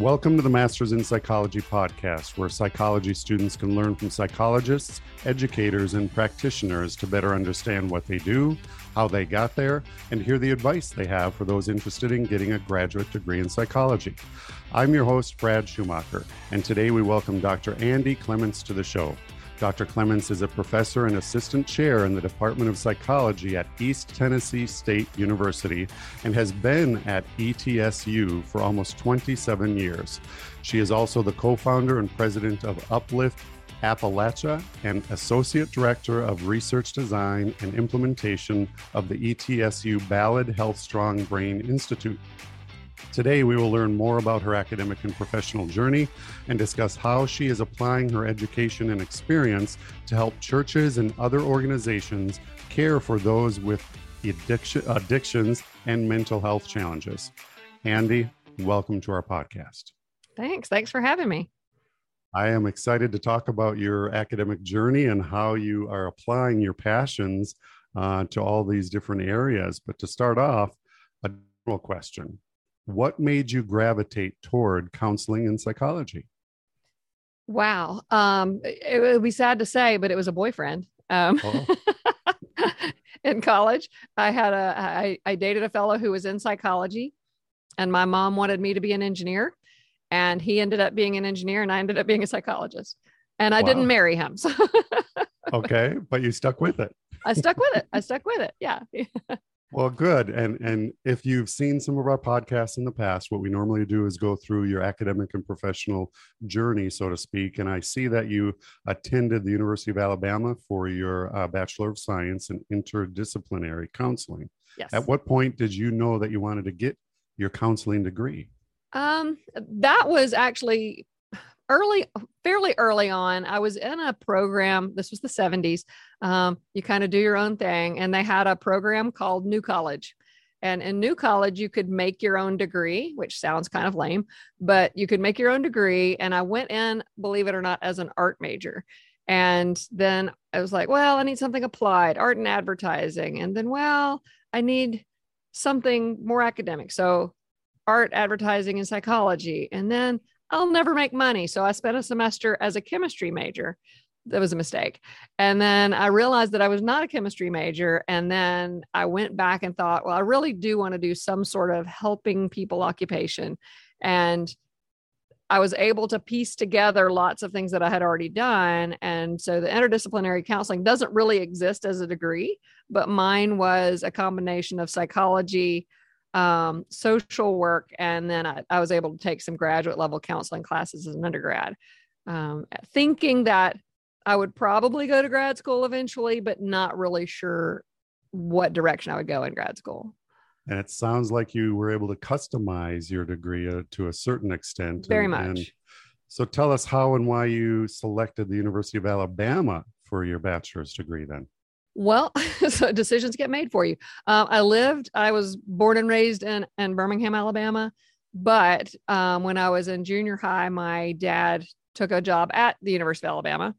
Welcome to the Masters in Psychology podcast, where psychology students can learn from psychologists, educators, and practitioners to better understand what they do, how they got there, and hear the advice they have for those interested in getting a graduate degree in psychology. I'm your host, Brad Schumacher, and today we welcome Dr. Andy Clements to the show. Dr. Clements is a professor and assistant chair in the Department of Psychology at East Tennessee State University and has been at ETSU for almost 27 years. She is also the co founder and president of Uplift Appalachia and Associate Director of Research Design and Implementation of the ETSU Ballad Health Strong Brain Institute. Today, we will learn more about her academic and professional journey and discuss how she is applying her education and experience to help churches and other organizations care for those with addiction, addictions and mental health challenges. Andy, welcome to our podcast. Thanks. Thanks for having me. I am excited to talk about your academic journey and how you are applying your passions uh, to all these different areas. But to start off, a general question what made you gravitate toward counseling and psychology? Wow. Um, it, would be sad to say, but it was a boyfriend. Um, oh. in college, I had a, I, I dated a fellow who was in psychology and my mom wanted me to be an engineer and he ended up being an engineer and I ended up being a psychologist and I wow. didn't marry him. So okay. But you stuck with it. I stuck with it. I stuck with it. Yeah. Well, good. And and if you've seen some of our podcasts in the past, what we normally do is go through your academic and professional journey, so to speak. And I see that you attended the University of Alabama for your uh, Bachelor of Science in Interdisciplinary Counseling. Yes. At what point did you know that you wanted to get your counseling degree? Um, that was actually early, fairly early on, I was in a program. This was the 70s. Um, you kind of do your own thing. And they had a program called New College. And in New College, you could make your own degree, which sounds kind of lame, but you could make your own degree. And I went in, believe it or not, as an art major. And then I was like, well, I need something applied, art and advertising. And then, well, I need something more academic. So, art, advertising, and psychology. And then I'll never make money. So I spent a semester as a chemistry major. That was a mistake. And then I realized that I was not a chemistry major. And then I went back and thought, well, I really do want to do some sort of helping people occupation. And I was able to piece together lots of things that I had already done. And so the interdisciplinary counseling doesn't really exist as a degree, but mine was a combination of psychology, um, social work, and then I, I, was able to take some graduate level counseling classes as an undergrad, um, thinking that I would probably go to grad school eventually, but not really sure what direction I would go in grad school. And it sounds like you were able to customize your degree uh, to a certain extent. Very and, much. And so tell us how and why you selected the University of Alabama for your bachelor's degree then. Well, so decisions get made for you. Um, I lived, I was born and raised in, in Birmingham, Alabama. But um, when I was in junior high, my dad took a job at the University of Alabama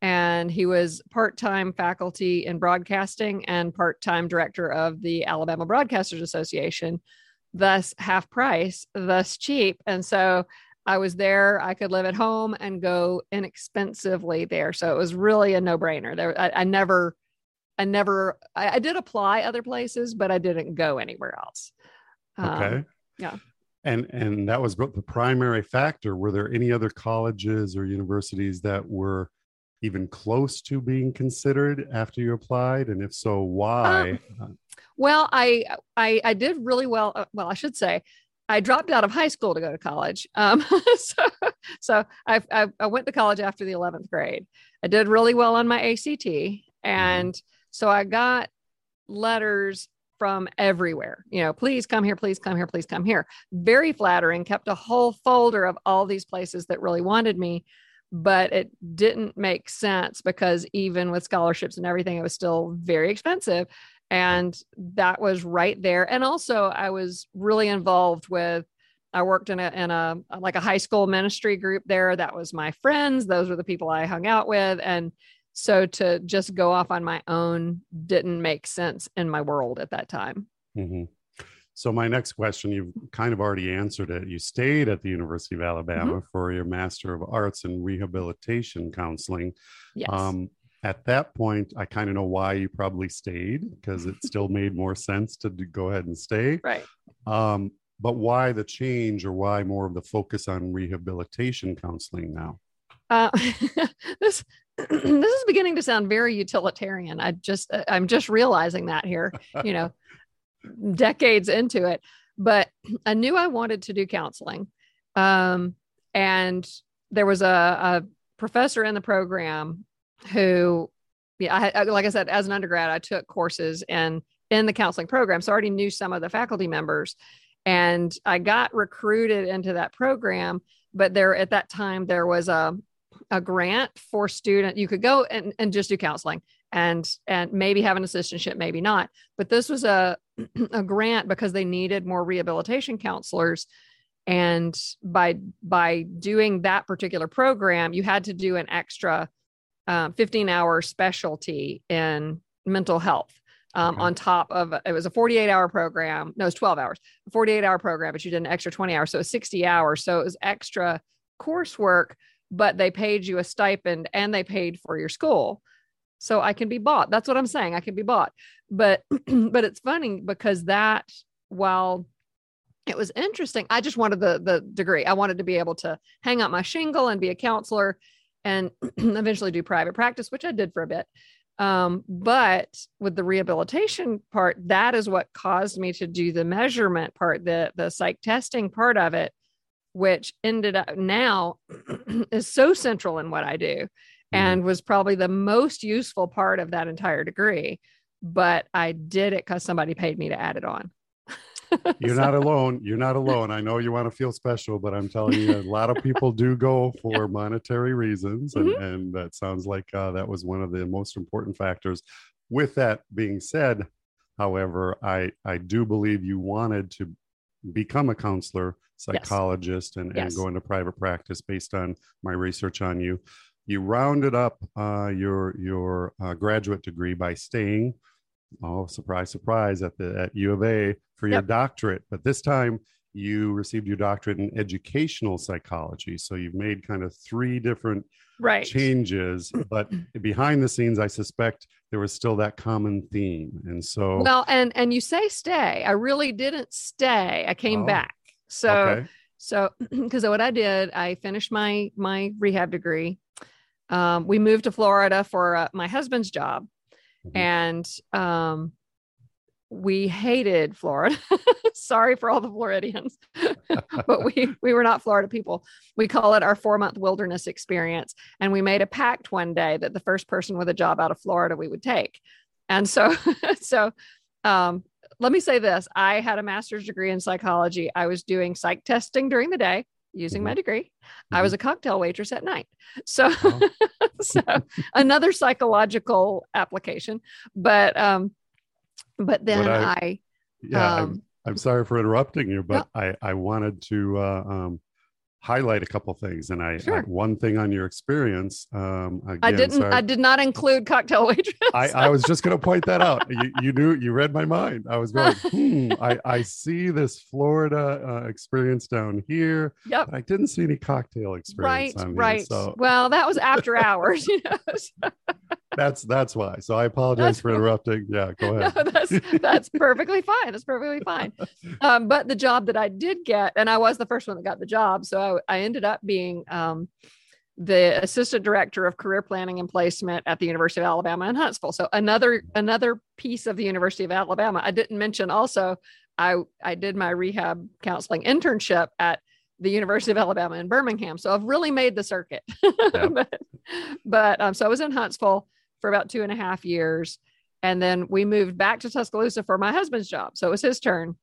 and he was part-time faculty in broadcasting and part-time director of the Alabama Broadcasters Association, thus half price, thus cheap. And so I was there. I could live at home and go inexpensively there. So it was really a no-brainer. There, I, I never I never, I, I, did apply other places, but I didn't go anywhere else. Okay. Um, yeah. And and that was the primary factor. Were there any other colleges or universities that were even close to being considered after you applied? And if so, why? Um, well, I, I I did really well. Uh, well, I should say I dropped out of high school to go to college. Um, so so I, I, I went to college after the 11th grade. I did really well on my ACT, mm-hmm. and. So I got letters from everywhere. You know, please come here, please come here, please come here. Very flattering, kept a whole folder of all these places that really wanted me, but it didn't make sense because even with scholarships and everything, it was still very expensive. And that was right there. And also, I was really involved with I worked in a in a like a high school ministry group there. That was my friends. Those were the people I hung out with. And so to just go off on my own didn't make sense in my world at that time. Mm-hmm. So my next question, you've kind of already answered it. You stayed at the University of Alabama mm-hmm. for your Master of Arts in Rehabilitation Counseling. Yes. Um, at that point, I kind of know why you probably stayed because it still made more sense to go ahead and stay. Right. Um, but why the change or why more of the focus on rehabilitation counseling now? Uh, this this is beginning to sound very utilitarian. I just I'm just realizing that here, you know, decades into it. But I knew I wanted to do counseling, um, and there was a, a professor in the program who, yeah, I, like I said, as an undergrad, I took courses in in the counseling program, so I already knew some of the faculty members, and I got recruited into that program. But there, at that time, there was a a grant for student. You could go and, and just do counseling and and maybe have an assistantship, maybe not. But this was a a grant because they needed more rehabilitation counselors and by by doing that particular program you had to do an extra um, 15 hour specialty in mental health um, okay. on top of it was a 48 hour program no it was 12 hours 48 hour program but you did an extra 20 hours so it was 60 hours so it was extra coursework but they paid you a stipend and they paid for your school. So i can be bought. That's what i'm saying. I can be bought. But but it's funny because that while it was interesting i just wanted the the degree. I wanted to be able to hang out my shingle and be a counselor and eventually do private practice, which I did for a bit. Um, but with the rehabilitation part, that is what caused me to do the measurement part, the the psych testing part of it, which ended up now is so central in what I do mm-hmm. and was probably the most useful part of that entire degree. But I did it because somebody paid me to add it on. You're not alone. You're not alone. I know you want to feel special, but I'm telling you, a lot of people do go for monetary reasons. And, mm-hmm. and that sounds like uh, that was one of the most important factors. With that being said, however, I, I do believe you wanted to become a counselor, psychologist, yes. and, yes. and go into private practice based on my research on you. You rounded up uh, your, your uh, graduate degree by staying oh surprise surprise at the at u of a for your yep. doctorate but this time you received your doctorate in educational psychology so you've made kind of three different right changes but behind the scenes i suspect there was still that common theme and so well and and you say stay i really didn't stay i came oh, back so okay. so because what i did i finished my my rehab degree um, we moved to florida for uh, my husband's job Mm-hmm. And um, we hated Florida. Sorry for all the Floridians, but we we were not Florida people. We call it our four month wilderness experience, and we made a pact one day that the first person with a job out of Florida we would take. And so, so um, let me say this: I had a master's degree in psychology. I was doing psych testing during the day using mm-hmm. my degree. Mm-hmm. I was mm-hmm. a cocktail waitress at night. So, oh. so another psychological application. But um, but then I, I, yeah, um, I'm, I'm, sorry for interrupting you, but no. I I wanted to uh, um, highlight a couple things and I, sure. I, one thing on your experience um again, i didn't sorry. i did not include cocktail waitress I, I was just going to point that out you, you knew you read my mind i was going hmm i i see this florida uh, experience down here yep i didn't see any cocktail experience right right here, so. well that was after hours you know that's that's why. So I apologize that's for interrupting. Yeah, go ahead. No, that's that's perfectly fine. That's perfectly fine. Um, but the job that I did get, and I was the first one that got the job, so I, I ended up being um, the assistant director of career planning and placement at the University of Alabama in Huntsville. So another another piece of the University of Alabama. I didn't mention also I I did my rehab counseling internship at the University of Alabama in Birmingham. So I've really made the circuit. but, but um, so I was in Huntsville for about two and a half years. And then we moved back to Tuscaloosa for my husband's job. So it was his turn.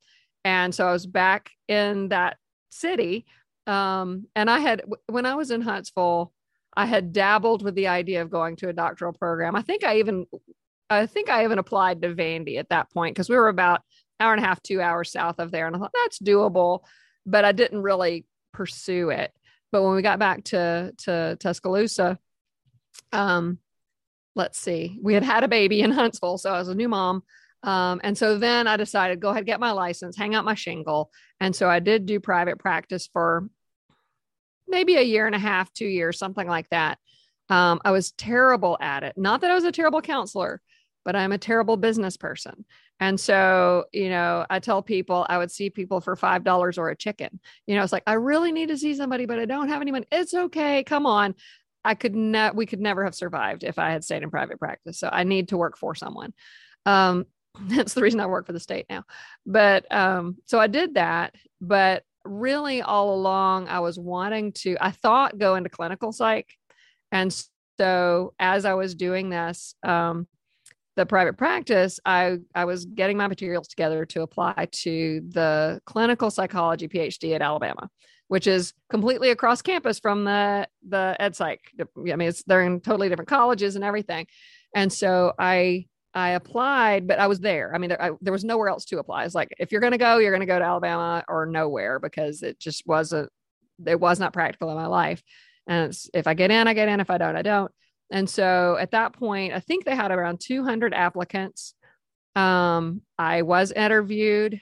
And so I was back in that city. Um, and I had, when I was in Huntsville, I had dabbled with the idea of going to a doctoral program. I think I even, I think I even applied to Vandy at that point because we were about hour and a half, two hours south of there. And I thought that's doable, but I didn't really pursue it. But when we got back to, to Tuscaloosa, um, let's see, we had had a baby in Huntsville. So I was a new mom. Um, and so then I decided go ahead, get my license, hang out my shingle. And so I did do private practice for maybe a year and a half, two years, something like that. Um, I was terrible at it. Not that I was a terrible counselor, but I'm a terrible business person. And so, you know, I tell people I would see people for $5 or a chicken. You know, it's like, I really need to see somebody, but I don't have any money. It's okay. Come on. I could not, we could never have survived if I had stayed in private practice. So I need to work for someone. Um, that's the reason I work for the state now. But um, so I did that. But really, all along, I was wanting to, I thought go into clinical psych. And so as I was doing this, um, the private practice, I, I was getting my materials together to apply to the clinical psychology PhD at Alabama, which is completely across campus from the the ed psych. I mean, it's they're in totally different colleges and everything. And so I I applied, but I was there. I mean, there, I, there was nowhere else to apply. It's like if you're going to go, you're going to go to Alabama or nowhere because it just wasn't. It was not practical in my life. And if I get in, I get in. If I don't, I don't. And so at that point, I think they had around 200 applicants. Um, I was interviewed.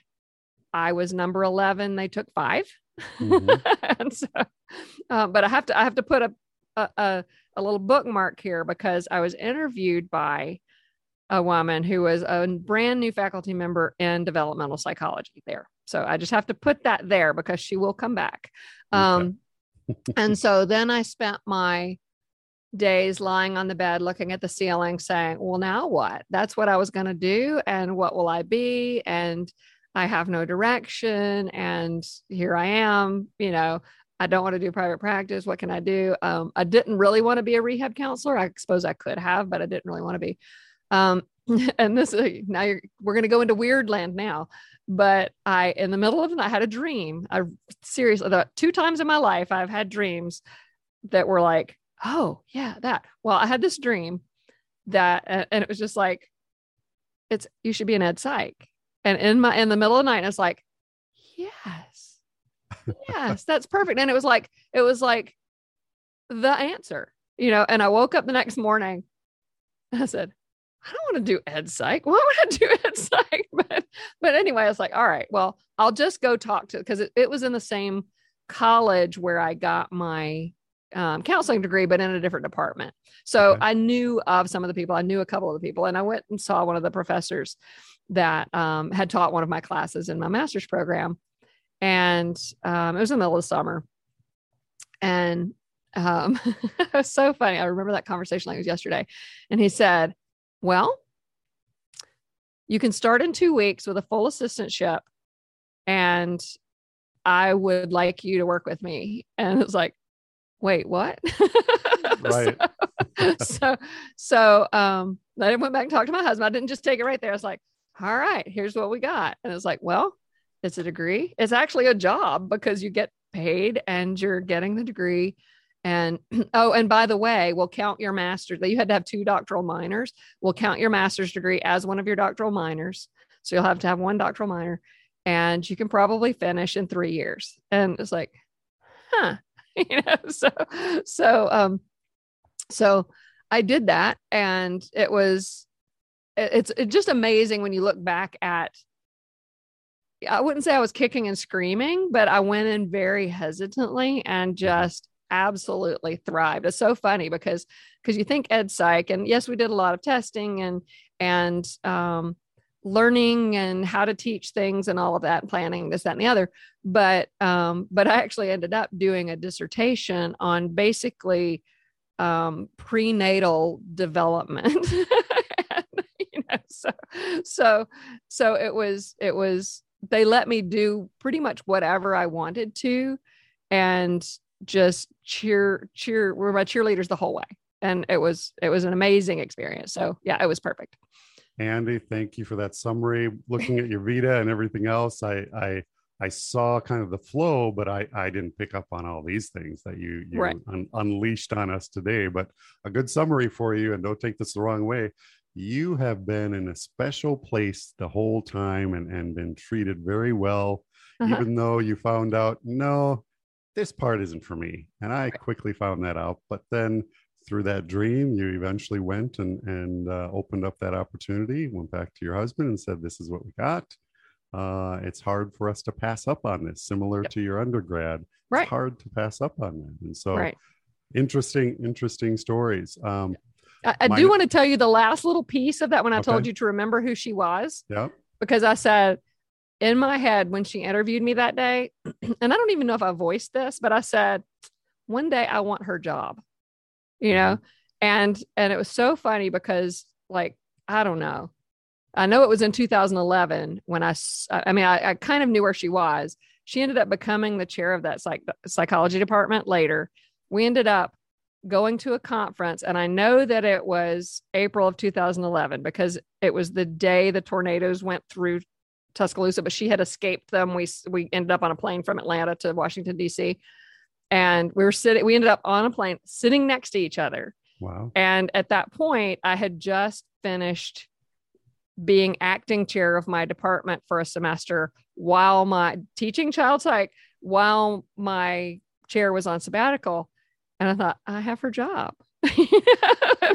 I was number 11. They took 5 mm-hmm. and so, uh, but I have to, I have to put a, a, a little bookmark here because I was interviewed by a woman who was a brand new faculty member in developmental psychology there. So I just have to put that there because she will come back. Um, and so then I spent my days lying on the bed looking at the ceiling saying well now what? That's what i was going to do and what will i be? And i have no direction and here i am you know i don't want to do private practice. What can i do? Um, i didn't really want to be a rehab counselor. I suppose i could have but i didn't really want to be um, and this now we're going to go into weird land now but i in the middle of the night had a dream i seriously the two times in my life i've had dreams that were like oh yeah that. Well i had this dream that and it was just like it's you should be an ed psych and in my in the middle of the night it's like yes yes that's perfect. And it was like it was like the answer you know and i woke up the next morning i said i don't want to do ed psych why would i do ed psych but but anyway i was like all right well i'll just go talk to because it, it was in the same college where i got my um, counseling degree, but in a different department. So okay. I knew of some of the people. I knew a couple of the people, and I went and saw one of the professors that um, had taught one of my classes in my master's program. And um, it was in the middle of the summer, and um, it was so funny. I remember that conversation like it was yesterday. And he said, "Well, you can start in two weeks with a full assistantship, and I would like you to work with me." And it's like, wait, what? right. so, so, so um, I didn't went back and talked to my husband. I didn't just take it right there. I was like, all right, here's what we got. And it's like, well, it's a degree. It's actually a job because you get paid and you're getting the degree. And oh, and by the way, we'll count your master's. That you had to have two doctoral minors. We'll count your master's degree as one of your doctoral minors. So you'll have to have one doctoral minor and you can probably finish in three years. And it's like, huh, you know so so um so i did that and it was it's it's just amazing when you look back at i wouldn't say i was kicking and screaming but i went in very hesitantly and just absolutely thrived. It's so funny because because you think ed psych and yes we did a lot of testing and and um learning and how to teach things and all of that planning this that and the other but um but i actually ended up doing a dissertation on basically um prenatal development. And, you know so so so it was it was they let me do pretty much whatever i wanted to and just cheer cheer were my cheerleaders the whole way and it was it was an amazing experience so yeah it was perfect Andy, thank you for that summary. Looking at your Vita and everything else, I I I saw kind of the flow, but I I didn't pick up on all these things that you you right. un- unleashed on us today. But a good summary for you, and don't take this the wrong way. You have been in a special place the whole time and and been treated very well, uh-huh. even though you found out no, this part isn't for me, and I quickly found that out. But then through that dream, you eventually went and and uh, opened up that opportunity. Went back to your husband and said, "This is what we got." Uh, it's hard for us to pass up on this. Similar yep. to your undergrad, right. it's hard to pass up on that. And so, right. interesting, interesting stories. Um, I, I do want to tell you the last little piece of that when I okay. told you to remember who she was. Yeah. Because I said in my head when she interviewed me that day, and I don't even know if I voiced this, but I said, one day I want her job, you know? Mm-hmm. And and it was so funny because like, I don't know. I know it was in 2011 when I, I mean, I, I kind of knew where she was. She ended up becoming the chair of that psych, psychology department later. We ended up going to a conference and I know that it was April of 2011 because it was the day the tornadoes went through Tuscaloosa but she had escaped them we we ended up on a plane from Atlanta to Washington DC and we were sitting we ended up on a plane sitting next to each other wow and at that point I had just finished being acting chair of my department for a semester while my teaching child psych while my chair was on sabbatical and I thought, I have her job.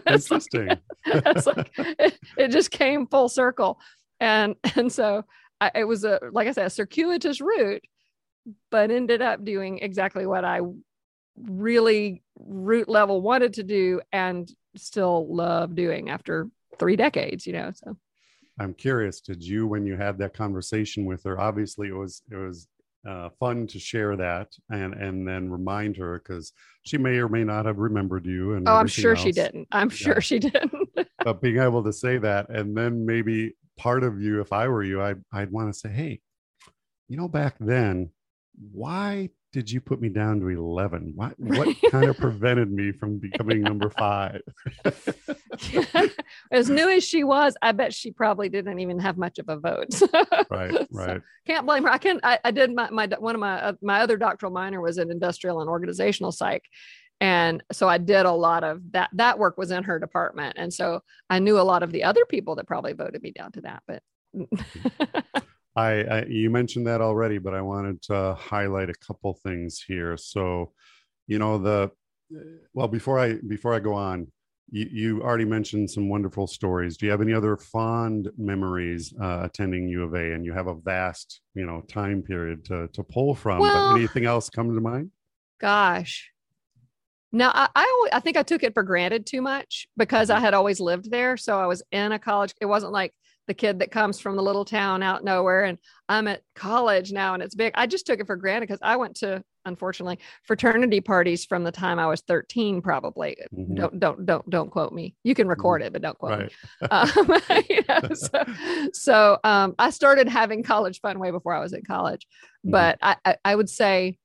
Interesting. Like, that's like it, it, just came full circle. And and so I, it was a like I said, a circuitous route, but ended up doing exactly what I really root level wanted to do and still love doing after three decades, you know. So I'm curious, did you when you had that conversation with her, obviously it was it was uh, fun to share that and and then remind her because she may or may not have remembered you and oh i'm sure else. she didn't i'm sure yeah. she didn't but being able to say that and then maybe part of you if i were you i'd, I'd want to say hey you know back then why did you put me down to 11? What, what kind of prevented me from becoming number five? as new as she was, I bet she probably didn't even have much of a vote. right, right. So can't blame her. I can. I, I did my, my one of my uh, my other doctoral minor was in industrial and organizational psych, and so I did a lot of that. That work was in her department, and so I knew a lot of the other people that probably voted me down to that. But I, I, you mentioned that already, but I wanted to highlight a couple things here. So, you know, the well before I before I go on, you, you already mentioned some wonderful stories. Do you have any other fond memories uh, attending U of A? And you have a vast, you know, time period to to pull from. Well, but anything else come to mind? Gosh, now, I, I, I think I took it for granted too much because I mm-hmm. had always lived there. So I was in a college. It wasn't like the kid that comes from the little town out nowhere and I'm at college now and it's big. I just took it for granted because I went to unfortunately fraternity parties from the time I was 13 probably. Mm-hmm. Don't don't don't don't quote me. You can record mm-hmm. it but don't quote right. me. Um, you know, so so um, I started having college fun way before I was in college. Mm-hmm. But I, I I would say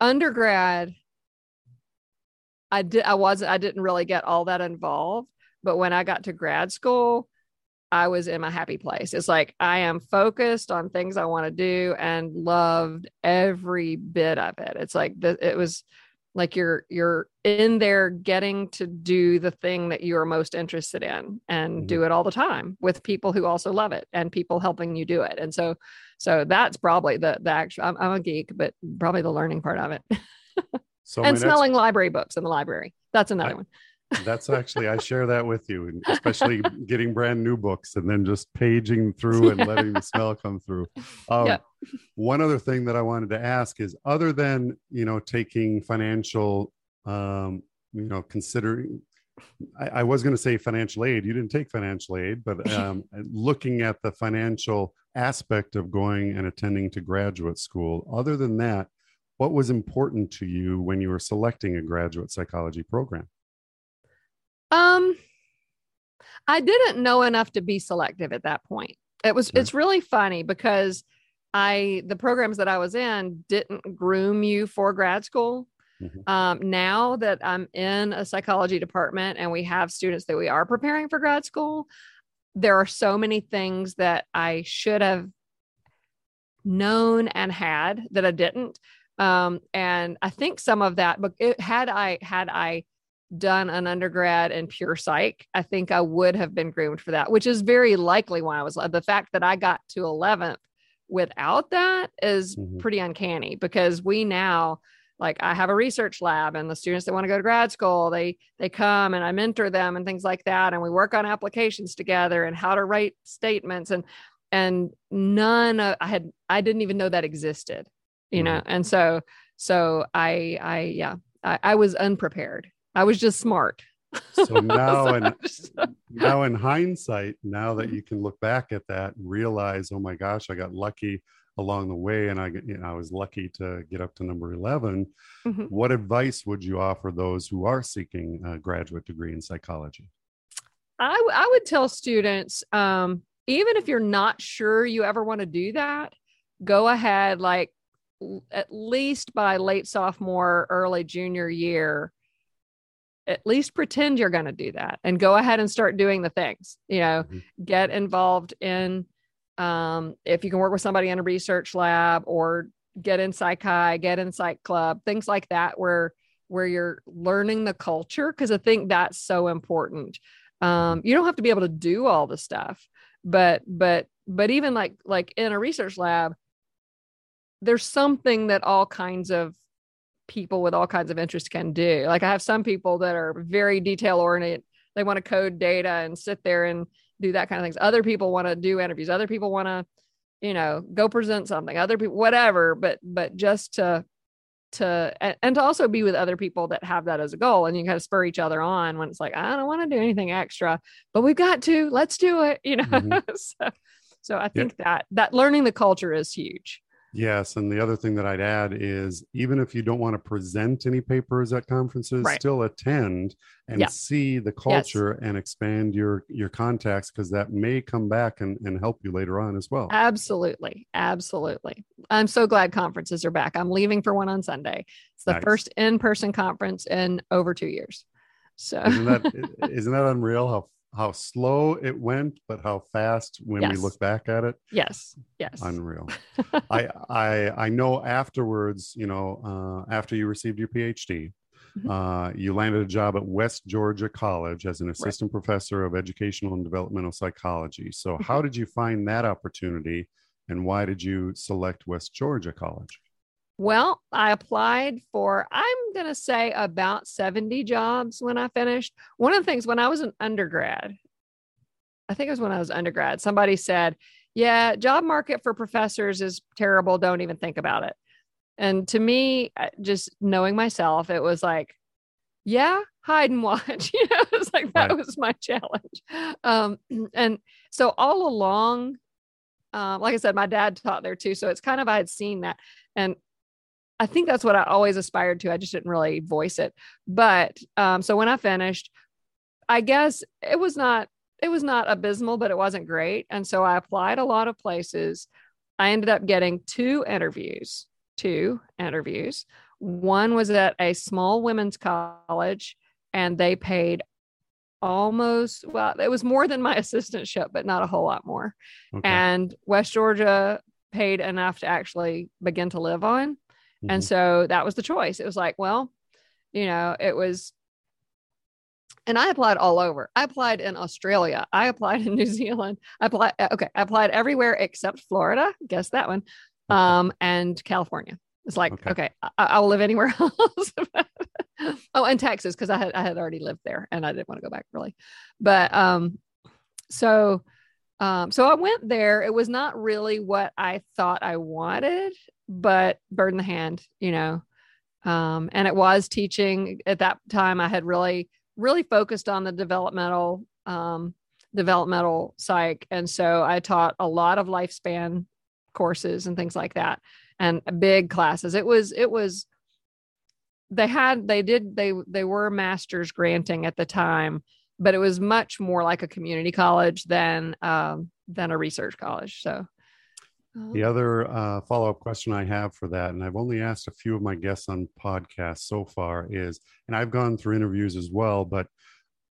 undergrad I did I wasn't I didn't really get all that involved but when I got to grad school I was in my happy place. It's like I am focused on things I want to do and loved every bit of it. It's like the, it was like you're you're in there getting to do the thing that you are most interested in and mm-hmm. do it all the time with people who also love it and people helping you do it. And so so that's probably the the actual I'm, I'm a geek, but probably the learning part of it. So and smelling next... library books in the library. That's another I, one that's actually i share that with you especially getting brand new books and then just paging through and letting the smell come through um, yeah. one other thing that i wanted to ask is other than you know taking financial um, you know considering I, I was going to say financial aid you didn't take financial aid but um, looking at the financial aspect of going and attending to graduate school other than that what was important to you when you were selecting a graduate psychology program um, I didn't know enough to be selective at that point. It was it's really funny because I the programs that I was in didn't groom you for grad school. Mm-hmm. Um, now that I'm in a psychology department and we have students that we are preparing for grad school, there are so many things that I should have known and had that I didn't. Um, and I think some of that, but it, had I had I done an undergrad in pure psych, I think I would have been groomed for that, which is very likely why I was the fact that I got to 11th without that is mm-hmm. pretty uncanny because we now like I have a research lab and the students that want to go to grad school, they they come and I mentor them and things like that. And we work on applications together and how to write statements and and none of I had I didn't even know that existed, you know. And so so I I yeah, I, I was unprepared. I was just smart. So now and now in hindsight, now that you can look back at that and realize, oh my gosh, I got lucky along the way and I you know, I was lucky to get up to number 11. Mm-hmm. What advice would you offer those who are seeking a graduate degree in psychology? I, I would tell students, um, even if you're not sure you ever want to do that, go ahead, like at least by late sophomore, early junior year, at least pretend you're going to do that and go ahead and start doing the things, you know, mm-hmm. get involved in, um, if you can work with somebody in a research lab or get in psych get in psych club, things like that, where, where you're learning the culture. Cause I think that's so important. Um, you don't have to be able to do all the stuff, but, but, but even like, like in a research lab, there's something that all kinds of people with all kinds of interests can do. Like I have some people that are very detail oriented. They want to code data and sit there and do that kind of things. Other people want to do interviews. Other people want to, you know, go present something. Other people, whatever. But but just to to and to also be with other people that have that as a goal and you kind of spur each other on when it's like i don't want to do anything extra but we've got to let's do it you know mm-hmm. so, so i think yeah. that that learning the culture is huge Yes. And the other thing that I'd add is even if you don't want to present any papers at conferences, right. still attend and yeah. see the culture yes. and expand your your contacts because that may come back and, and help you later on as well. Absolutely. Absolutely. I'm so glad conferences are back. I'm leaving for one on Sunday. It's the nice. first in-person conference in over two years. So isn't that isn't that unreal how how slow it went, but how fast when yes. we look back at it. Yes. Yes. Unreal. I I I know afterwards, you know, uh, after you received your PhD, mm-hmm. uh, you landed a job at West Georgia College as an assistant right. professor of educational and developmental psychology. So, mm-hmm. how did you find that opportunity, and why did you select West Georgia College? Well, I applied for, I'm going to say about 70 jobs when I finished. One of the things when I was an undergrad, I think it was when I was undergrad, somebody said, Yeah, job market for professors is terrible. Don't even think about it. And to me, just knowing myself, it was like, yeah, hide and watch. you know, it was like that right. was my challenge. Um, and so all along, uh, like I said, my dad taught there too. So it's kind of I had seen that, and I think that's what I always aspired to. I just didn't really voice it. But um, so when I finished, I guess it was not it was not abysmal, but it wasn't great. And so I applied a lot of places. I ended up getting two interviews, two interviews. One was at a small women's college, and they paid almost well, it was more than my assistantship, but not a whole lot more. Okay. And West Georgia paid enough to actually begin to live on. Mm-hmm. And so that was the choice. It was like, well, you know, it was and I applied all over. I applied in Australia. I applied in New Zealand. I applied uh, okay, I applied everywhere except Florida. Guess that one. Um, and California. It's like, okay, okay I, I, will live anywhere else. oh, and Texas, because I had I had already lived there and I didn't want to go back really. But um, so um, so I went there. It was not really what I thought I wanted but bird in the hand, you know. Um, and it was teaching at that time. I had really, really focused on the developmental, um, developmental psych, and so I taught a lot of lifespan courses and things like that, and big classes. It was, it was. They had, they did, they they were masters granting at the time, but it was much more like a community college than um, than a research college. So the oh. other uh, follow up question I have for that, and I've only asked a few of my guests on podcasts so far, is, and I've gone through interviews as well, but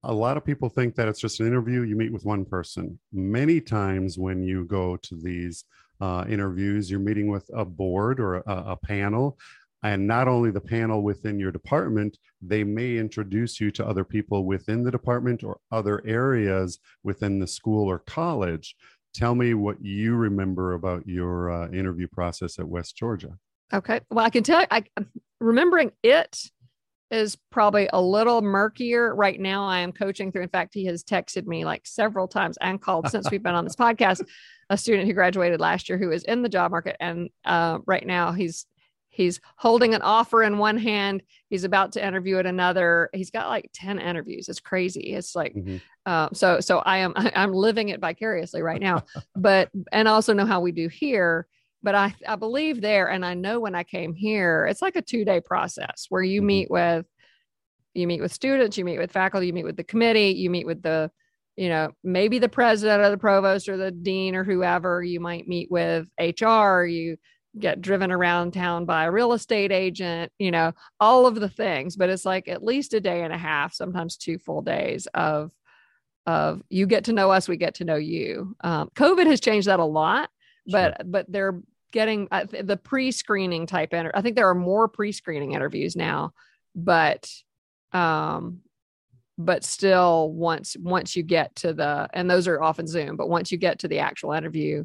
a lot of people think that it's just an interview, you meet with one person. Many times when you go to these uh, interviews, you're meeting with a board or a, a panel. And not only the panel within your department, they may introduce you to other people within the department or other areas within the school or college tell me what you remember about your uh, interview process at West Georgia. Okay. Well, I can tell you, I remembering it is probably a little murkier right now. I am coaching through. In fact, he has texted me like several times and called since we've been on this podcast. A student who graduated last year who is in the job market, and uh, right now he's he's holding an offer in one hand. He's about to interview at another. He's got like ten interviews. It's crazy. It's like mm-hmm. uh, so. So I am I'm living it vicariously right now. but and also know how we do here but I, I believe there and i know when i came here it's like a two day process where you mm-hmm. meet with you meet with students you meet with faculty you meet with the committee you meet with the you know maybe the president or the provost or the dean or whoever you might meet with hr you get driven around town by a real estate agent you know all of the things but it's like at least a day and a half sometimes two full days of of you get to know us we get to know you um, covid has changed that a lot but sure. but they're getting uh, the pre-screening type inter- i think there are more pre-screening interviews now but um but still once once you get to the and those are often zoom but once you get to the actual interview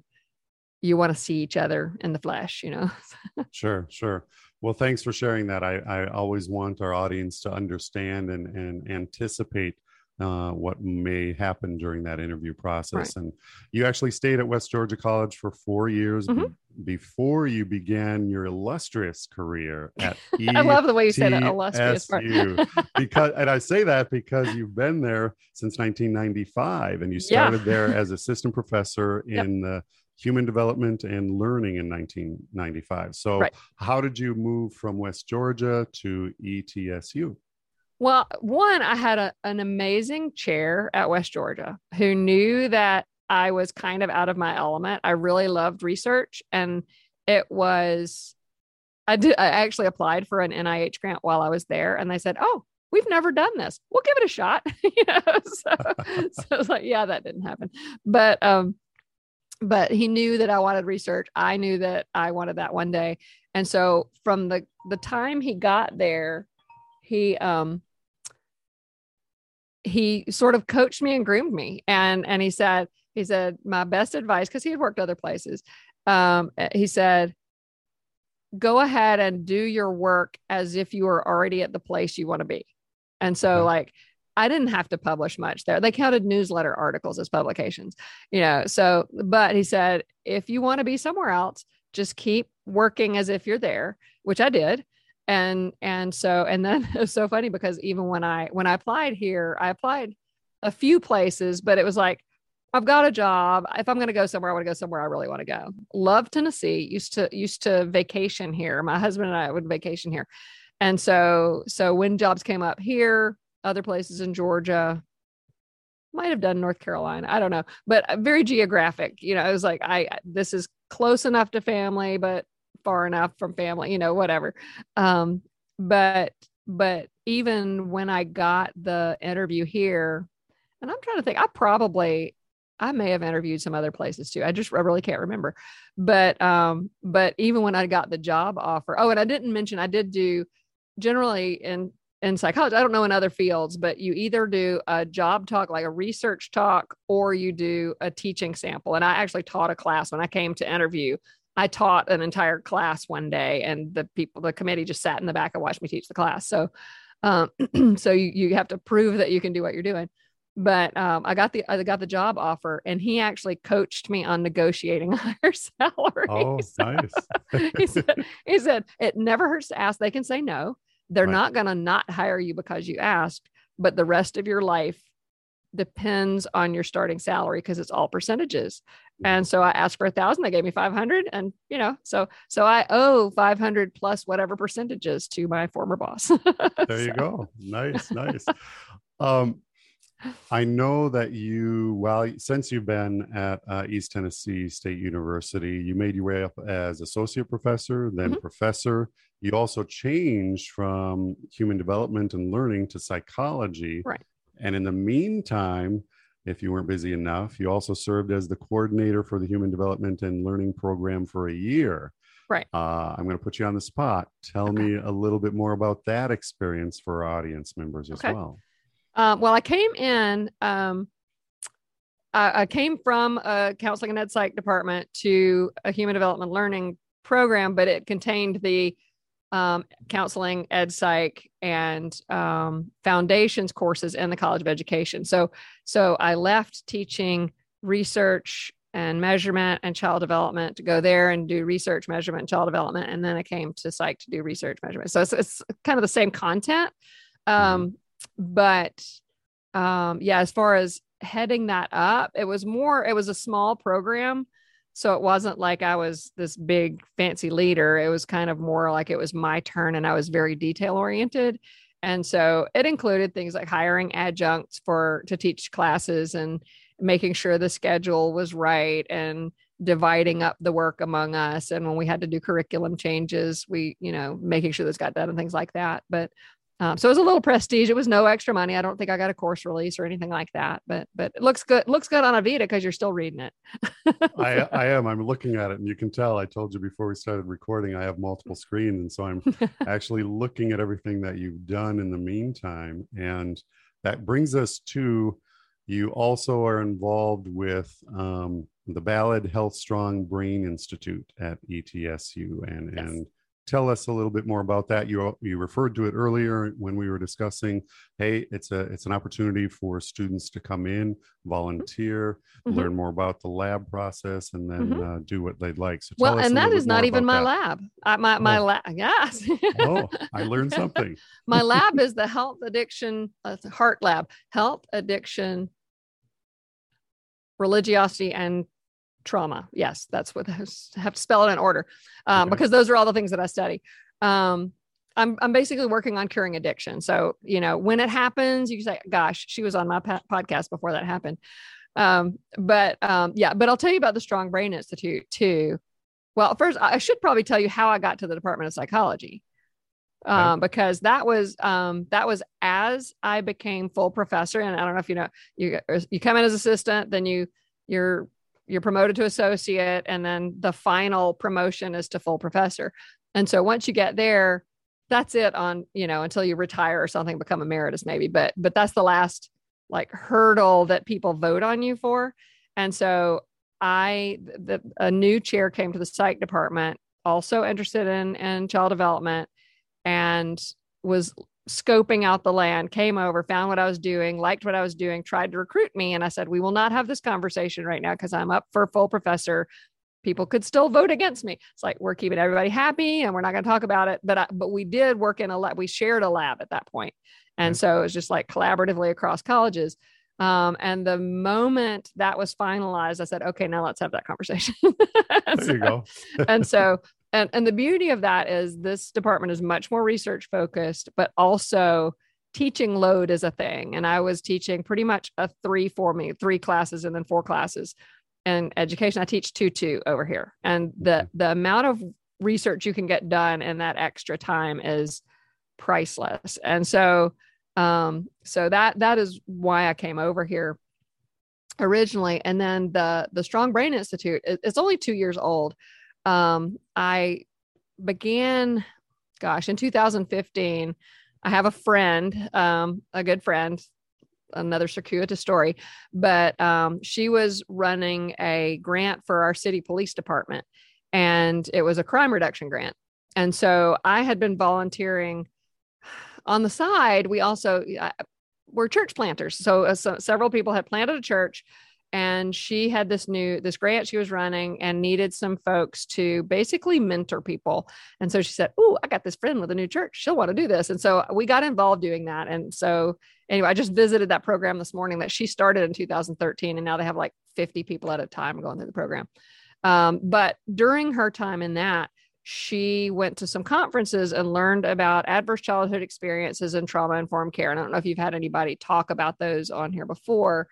you want to see each other in the flesh you know sure sure well thanks for sharing that i i always want our audience to understand and and anticipate uh, what may happen during that interview process. Right. And you actually stayed at West Georgia College for four years mm-hmm. b- before you began your illustrious career at I love the way you said it, illustrious. because, and I say that because you've been there since 1995 and you started yeah. there as assistant professor in yep. the human development and learning in 1995. So, right. how did you move from West Georgia to ETSU? Well, one, I had a, an amazing chair at West Georgia who knew that I was kind of out of my element. I really loved research and it was I did I actually applied for an NIH grant while I was there and they said, "Oh, we've never done this. We'll give it a shot." you know, so, so I was like, "Yeah, that didn't happen." But um but he knew that I wanted research. I knew that I wanted that one day. And so from the the time he got there, he um he sort of coached me and groomed me and and he said he said my best advice because he had worked other places um, eh, he said go ahead and do your work as if you are already at the place you want to be and so like i didn't have to publish much there. They counted newsletter articles as publications you know so but he said if you want to be somewhere else just keep working as if you're there which i did. And and so and then it was so funny because even when i when i applied here i applied a few places but it was like i've got a job. If i'm going to go somewhere i want to go somewhere i really want to go. Love tennessee. Used to used to vacation here. My husband and i would vacation here. And so so when jobs came up here other places in georgia might have done north carolina i don't know but very geographic you know it was like i this is close enough to family but far enough from family, you know, whatever. Um, but but even when I got the interview here, and I'm trying to think, I probably I may have interviewed some other places too. I just I really can't remember. But um, but even when I got the job offer, oh, and I didn't mention I did do generally in in psychology, I don't know in other fields, but you either do a job talk, like a research talk, or you do a teaching sample. And I actually taught a class when I came to interview. I taught an entire class one day, and the people, the committee just sat in the back and watched me teach the class. So, um, so you, you have to prove that you can do what you're doing. But um, I got the I got the job offer, and he actually coached me on negotiating higher salary. Oh, nice. he said he said it never hurts to ask. They can say no. They're right. not going to not hire you because you asked, but the rest of your life depends on your starting salary because it's all percentages. And so I asked for a thousand, they gave me 500 and you know, so, so I owe 500 plus whatever percentages to my former boss. there you go. Nice, nice. um, I know that you, well, since you've been at uh, East Tennessee State University, you made your way up as associate professor, then mm-hmm. professor. You also changed from human development and learning to psychology. Right. And in the meantime, if you weren't busy enough, you also served as the coordinator for the Human Development and Learning Program for a year. Right. Uh, I'm going to put you on the spot. Tell okay. me a little bit more about that experience for our audience members as okay. well. Uh, well, I came in, um, I, I, came from a counseling and ed psych department to a human development learning program, but it contained the um, counseling, ed psych, and um, foundations courses in the College of Education. So, so I left teaching research and measurement and child development to go there and do research, measurement, and child development, and then I came to psych to do research, measurement. So it's, it's kind of the same content, um, mm-hmm. But um, yeah, as far as heading that up, it was more. It was a small program so it wasn't like I was this big fancy leader. It was kind of more like it was my turn and I was very detail oriented. And so it included things like hiring adjuncts for to teach classes and making sure the schedule was right and dividing up the work among us. And when we had to do curriculum changes, we, you know, making sure this got done and things like that. But um, so it was a little prestige. It was no extra money. I don't think I got a course release or anything like that, but but it looks good. It looks good on a Avita because you're still reading it. I, I am. I'm looking at it, and you can tell. I told you before we started recording. I have multiple screens, and so I'm actually looking at everything that you've done in the meantime, and that brings us to you. Also, are involved with um, the Ballad Health Strong Brain Institute at ETSU, and yes. and tell us a little bit more about that. You you referred to it earlier when we were discussing. Hey, it's a it's an opportunity for students to come in, volunteer, mm-hmm. learn more about the lab process, and then mm-hmm. uh, do what they'd like. So well, and that is not even my that. lab. I, my my oh. lab. Yes. oh, I learned something. my lab is the health addiction uh, HART lab, health addiction religiosity and trauma. Yes, that's what I have to spell it in order um, okay. because those are all the things that I study. Um, I'm, I'm basically working on curing addiction. So, you know, when it happens, you say, gosh, she was on my pa- podcast before that happened. Um, but um, yeah, but I'll tell you about the Strong Brain Institute too. Well, first, I should probably tell you how I got to the Department of Psychology. Um, because that was um, that was as I became full professor, and I don't know if you know you you come in as assistant, then you you're you're promoted to associate and then the final promotion is to full professor. And so once you get there that's it on you know until you retire or something become emeritus maybe but but that's the last like hurdle that people vote on you for. And so i the a new chair came to the psych department also interested in in child development and was scoping out the land, came over, found what I was doing, liked what I was doing, tried to recruit me. And I said, We will not have this conversation right now because I'm up for full professor. People could still vote against me. It's like we're keeping everybody happy and we're not going to talk about it. But I, but we did work in a lab. We shared a lab at that point. And so it was just like collaboratively across colleges. Um, and the moment that was finalized, I said, okay, now let's have that conversation. there so, you go. and so and and the beauty of that is this department is much more research focused but also teaching load is a thing. And i was teaching pretty much a three for me three classes and then four classes and education. I teach two two over here. And the the amount of research you can get done in that extra time is priceless. And so um so that that is why i came over here originally. And then the the strong brain institute it's only two years old um, I began, gosh, in 2015. I have a friend, um, a good friend, another circuitous story, but um, she was running a grant for our city police department, and it was a crime reduction grant. And so I had been volunteering on the side. We also uh, were church planters, so, uh, so several people had planted a church and she had this new this grant she was running and needed some folks to basically mentor people. And so she said oh i got this friend with a new church. She'll want to do this. And so we got involved doing that. And so anyway i just visited that program this morning that she started in 2013 and now they have like 50 people at a time going through the program. Um, but during her time in that she went to some conferences and learned about adverse childhood experiences and trauma informed care. And i don't know if you've had anybody talk about those on here before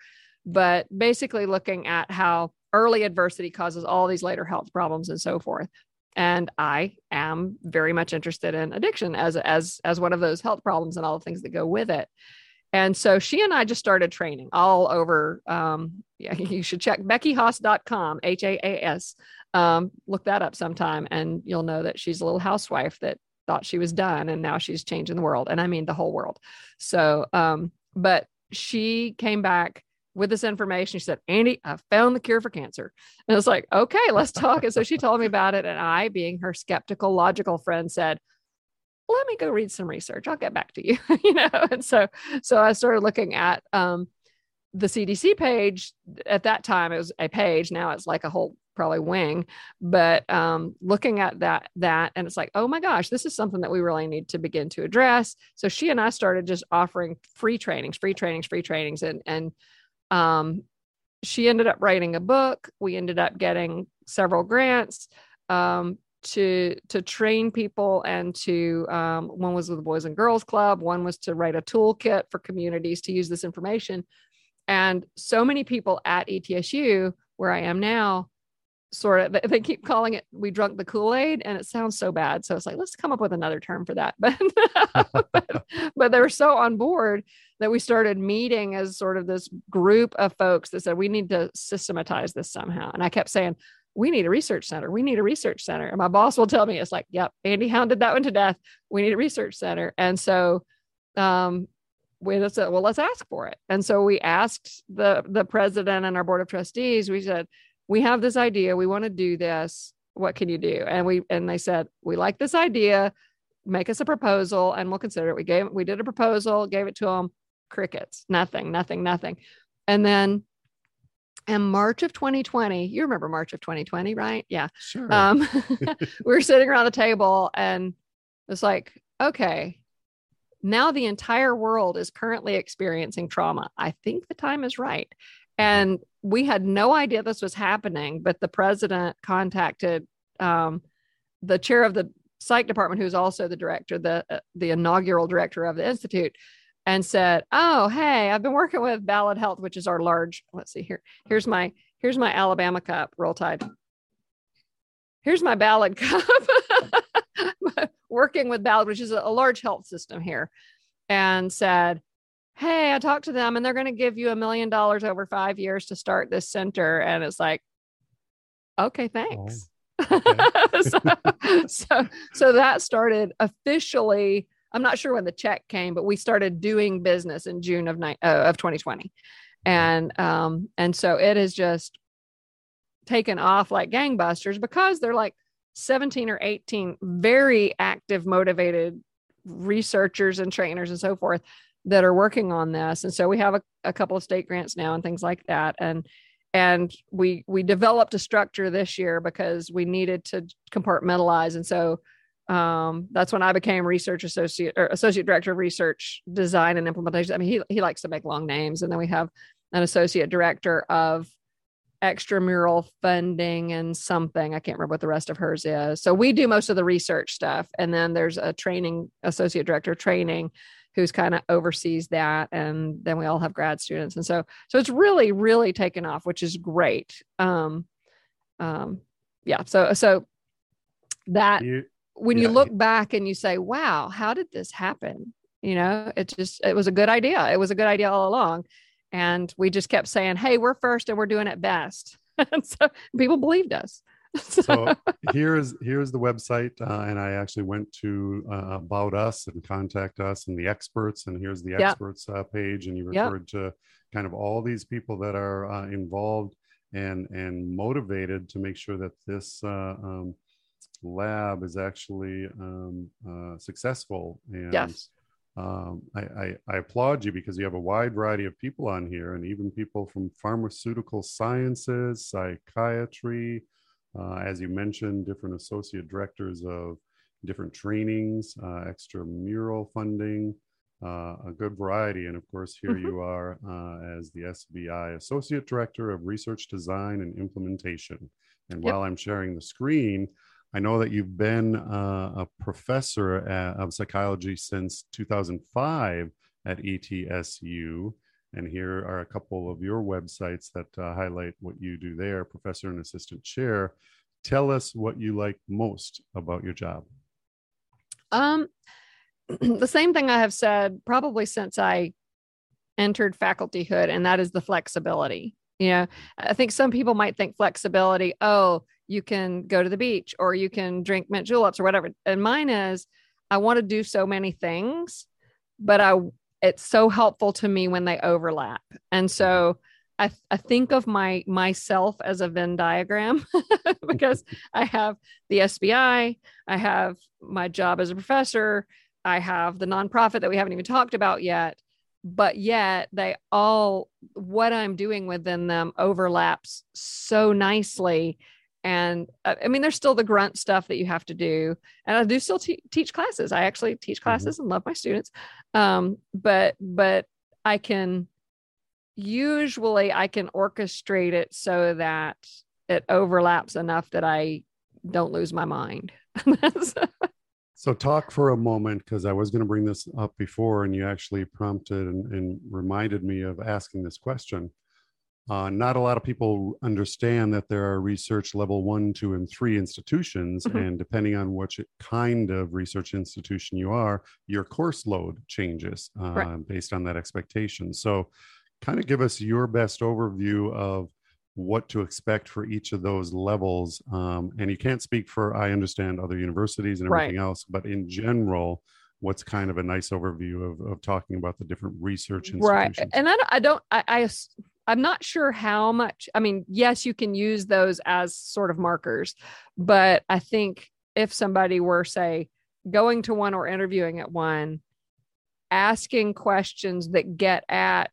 but basically looking at how early adversity causes all these later health problems and so forth. And i am very much interested in addiction as as as one of those health problems and all the things that go with it. And so she and i just started training all over um yeah you should check beckyhaas.com h-a-a-s um look that up sometime and you'll know that she's a little housewife that thought she was done and now she's changing the world. And i mean the whole world. So um but she came back with this information. She said, Andy, I found the cure for cancer. And it's like, okay, let's talk. And so she told me about it. And I, being her skeptical, logical friend, said, let me go read some research. I'll get back to you. you know, and so so I started looking at um the CDC page at that time it was a page now it's like a whole probably wing but um, looking at that that and it's like oh my gosh this is something that we really need to begin to address so she and I started just offering free trainings free trainings free trainings and and um, she ended up writing a book. We ended up getting several grants um, to to train people and to um, one was with the boys and girls club one was to write a toolkit for communities to use this information. And so many people at etsu where i am now sort of they keep calling it we drunk the kool-aid and it sounds so bad. So it's like let's come up with another term for that. But but, but they were so on board that we started meeting as sort of this group of folks that said we need to systematize this somehow and i kept saying we need a research center. We need a research center. And my boss will tell me, it's like, yep, Andy hounded that one to death. We need a research center. And so um, we said, well, let's ask for it. And so we asked the the president and our board of trustees, we said, we have this idea. We want to do this. What can you do? And we and they said, we like this idea. Make us a proposal and we'll consider it. We gave we did a proposal, gave it to them. Crickets, nothing, nothing, nothing. And then in March of 2020, you remember March of 2020, right? Yeah. Sure. Um, we were sitting around the table and it's like, okay, now the entire world is currently experiencing trauma. I think the time is right. Mm-hmm. And we had no idea this was happening, but the president contacted um, the chair of the psych department, who's also the director, the uh, the inaugural director of the institute, and said, "Oh, hey, I've been working with Ballad Health, which is our large. Let's see here. Here's my here's my Alabama cup. Roll Tide. Here's my Ballad cup. working with Ballad, which is a, a large health system here, and said." Hey, I talked to them and they're going to give you a million dollars over five years to start this center. And it's like, okay, thanks. Oh, okay. so, so, so that started officially I'm not sure when the check came, but we started doing business in June of ni- uh, of 2020, and um, and so it has just taken off like gangbusters because they're like 17 or 18 very active, motivated researchers and trainers and so forth that are working on this. And so we have a, a couple of state grants now and things like that, and and we we developed a structure this year because we needed to compartmentalize, and so um, that's when I became research associate or associate director of research design and implementation. I mean, he, he likes to make long names. And then we have an associate director of extramural funding and something. I can't remember what the rest of hers is. So we do most of the research stuff. And then there's a training associate director training who's kind of oversees that. And then we all have grad students. And so, so it's really, really taken off, which is great. Um, um, yeah. So, so that you, when yeah. you look back and you say, wow, how did this happen? You know, it just, it was a good idea. It was a good idea all along. And we just kept saying, hey, we're first and we're doing it best. and so people believed us. so here's here's the website uh, and i actually went to uh, about us and contact us and the experts and here's the experts yep. uh, page and you referred yep. to kind of all these people that are uh, involved and and motivated to make sure that this uh, um, lab is actually um, uh, successful. And yes. um, I, I, I, applaud you because you have a wide variety of people on here, and even people from pharmaceutical sciences, psychiatry, uh, as you mentioned, different associate directors of different trainings, uh, extramural funding. Uh, a good variety. And of course, here mm-hmm. you are uh, as the SBI Associate Director of Research Design and Implementation. And yep. while I'm sharing the screen, I know that you've been uh, a professor at, of psychology since 2005 at ETSU. And here are a couple of your websites that uh, highlight what you do there, professor and assistant chair. Tell us what you like most about your job. Um, the same thing I have said probably since I entered facultyhood, and that is the flexibility. You know, I think some people might think flexibility, oh, you can go to the beach or you can drink mint juleps or whatever. And mine is I want to do so many things, but I it's so helpful to me when they overlap. And so I, I think of my myself as a Venn diagram because I have the SBI, I have my job as a professor, I have the nonprofit that we haven't even talked about yet, but yet they all what I'm doing within them overlaps so nicely. And uh, I mean, there's still the grunt stuff that you have to do, and I do still te- teach classes. I actually teach mm-hmm. classes mm-hmm. and love my students, um, but but I can usually I can orchestrate it so that it overlaps enough that I don't lose my mind. so talk for a moment because I was going to bring this up before, and you actually prompted and, and reminded me of asking this question. Uh, not a lot of people understand that there are research level one, two, and three institutions. Mm-hmm. And depending on which kind of research institution you are, your course load changes uh, right. based on that expectation. So, kind of give us your best overview of what to expect for each of those levels. Um, and you can't speak for, I understand, other universities and everything right. else, but in general, what's kind of a nice overview of, of talking about the different research institutions. Right. And I, I don't, I, I, I'm not sure how much, I mean, yes, you can use those as sort of markers, but I think if somebody were, say, going to one or interviewing at one, asking questions that get at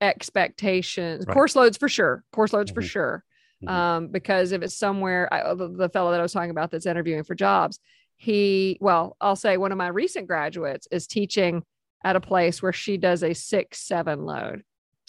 expectations, right. course loads for sure, course loads mm-hmm. for sure. Mm-hmm. Um, because if it's somewhere, I, the, the fellow that I was talking about that's interviewing for jobs, he, well, I'll say one of my recent graduates is teaching at a place where she does a six, seven load.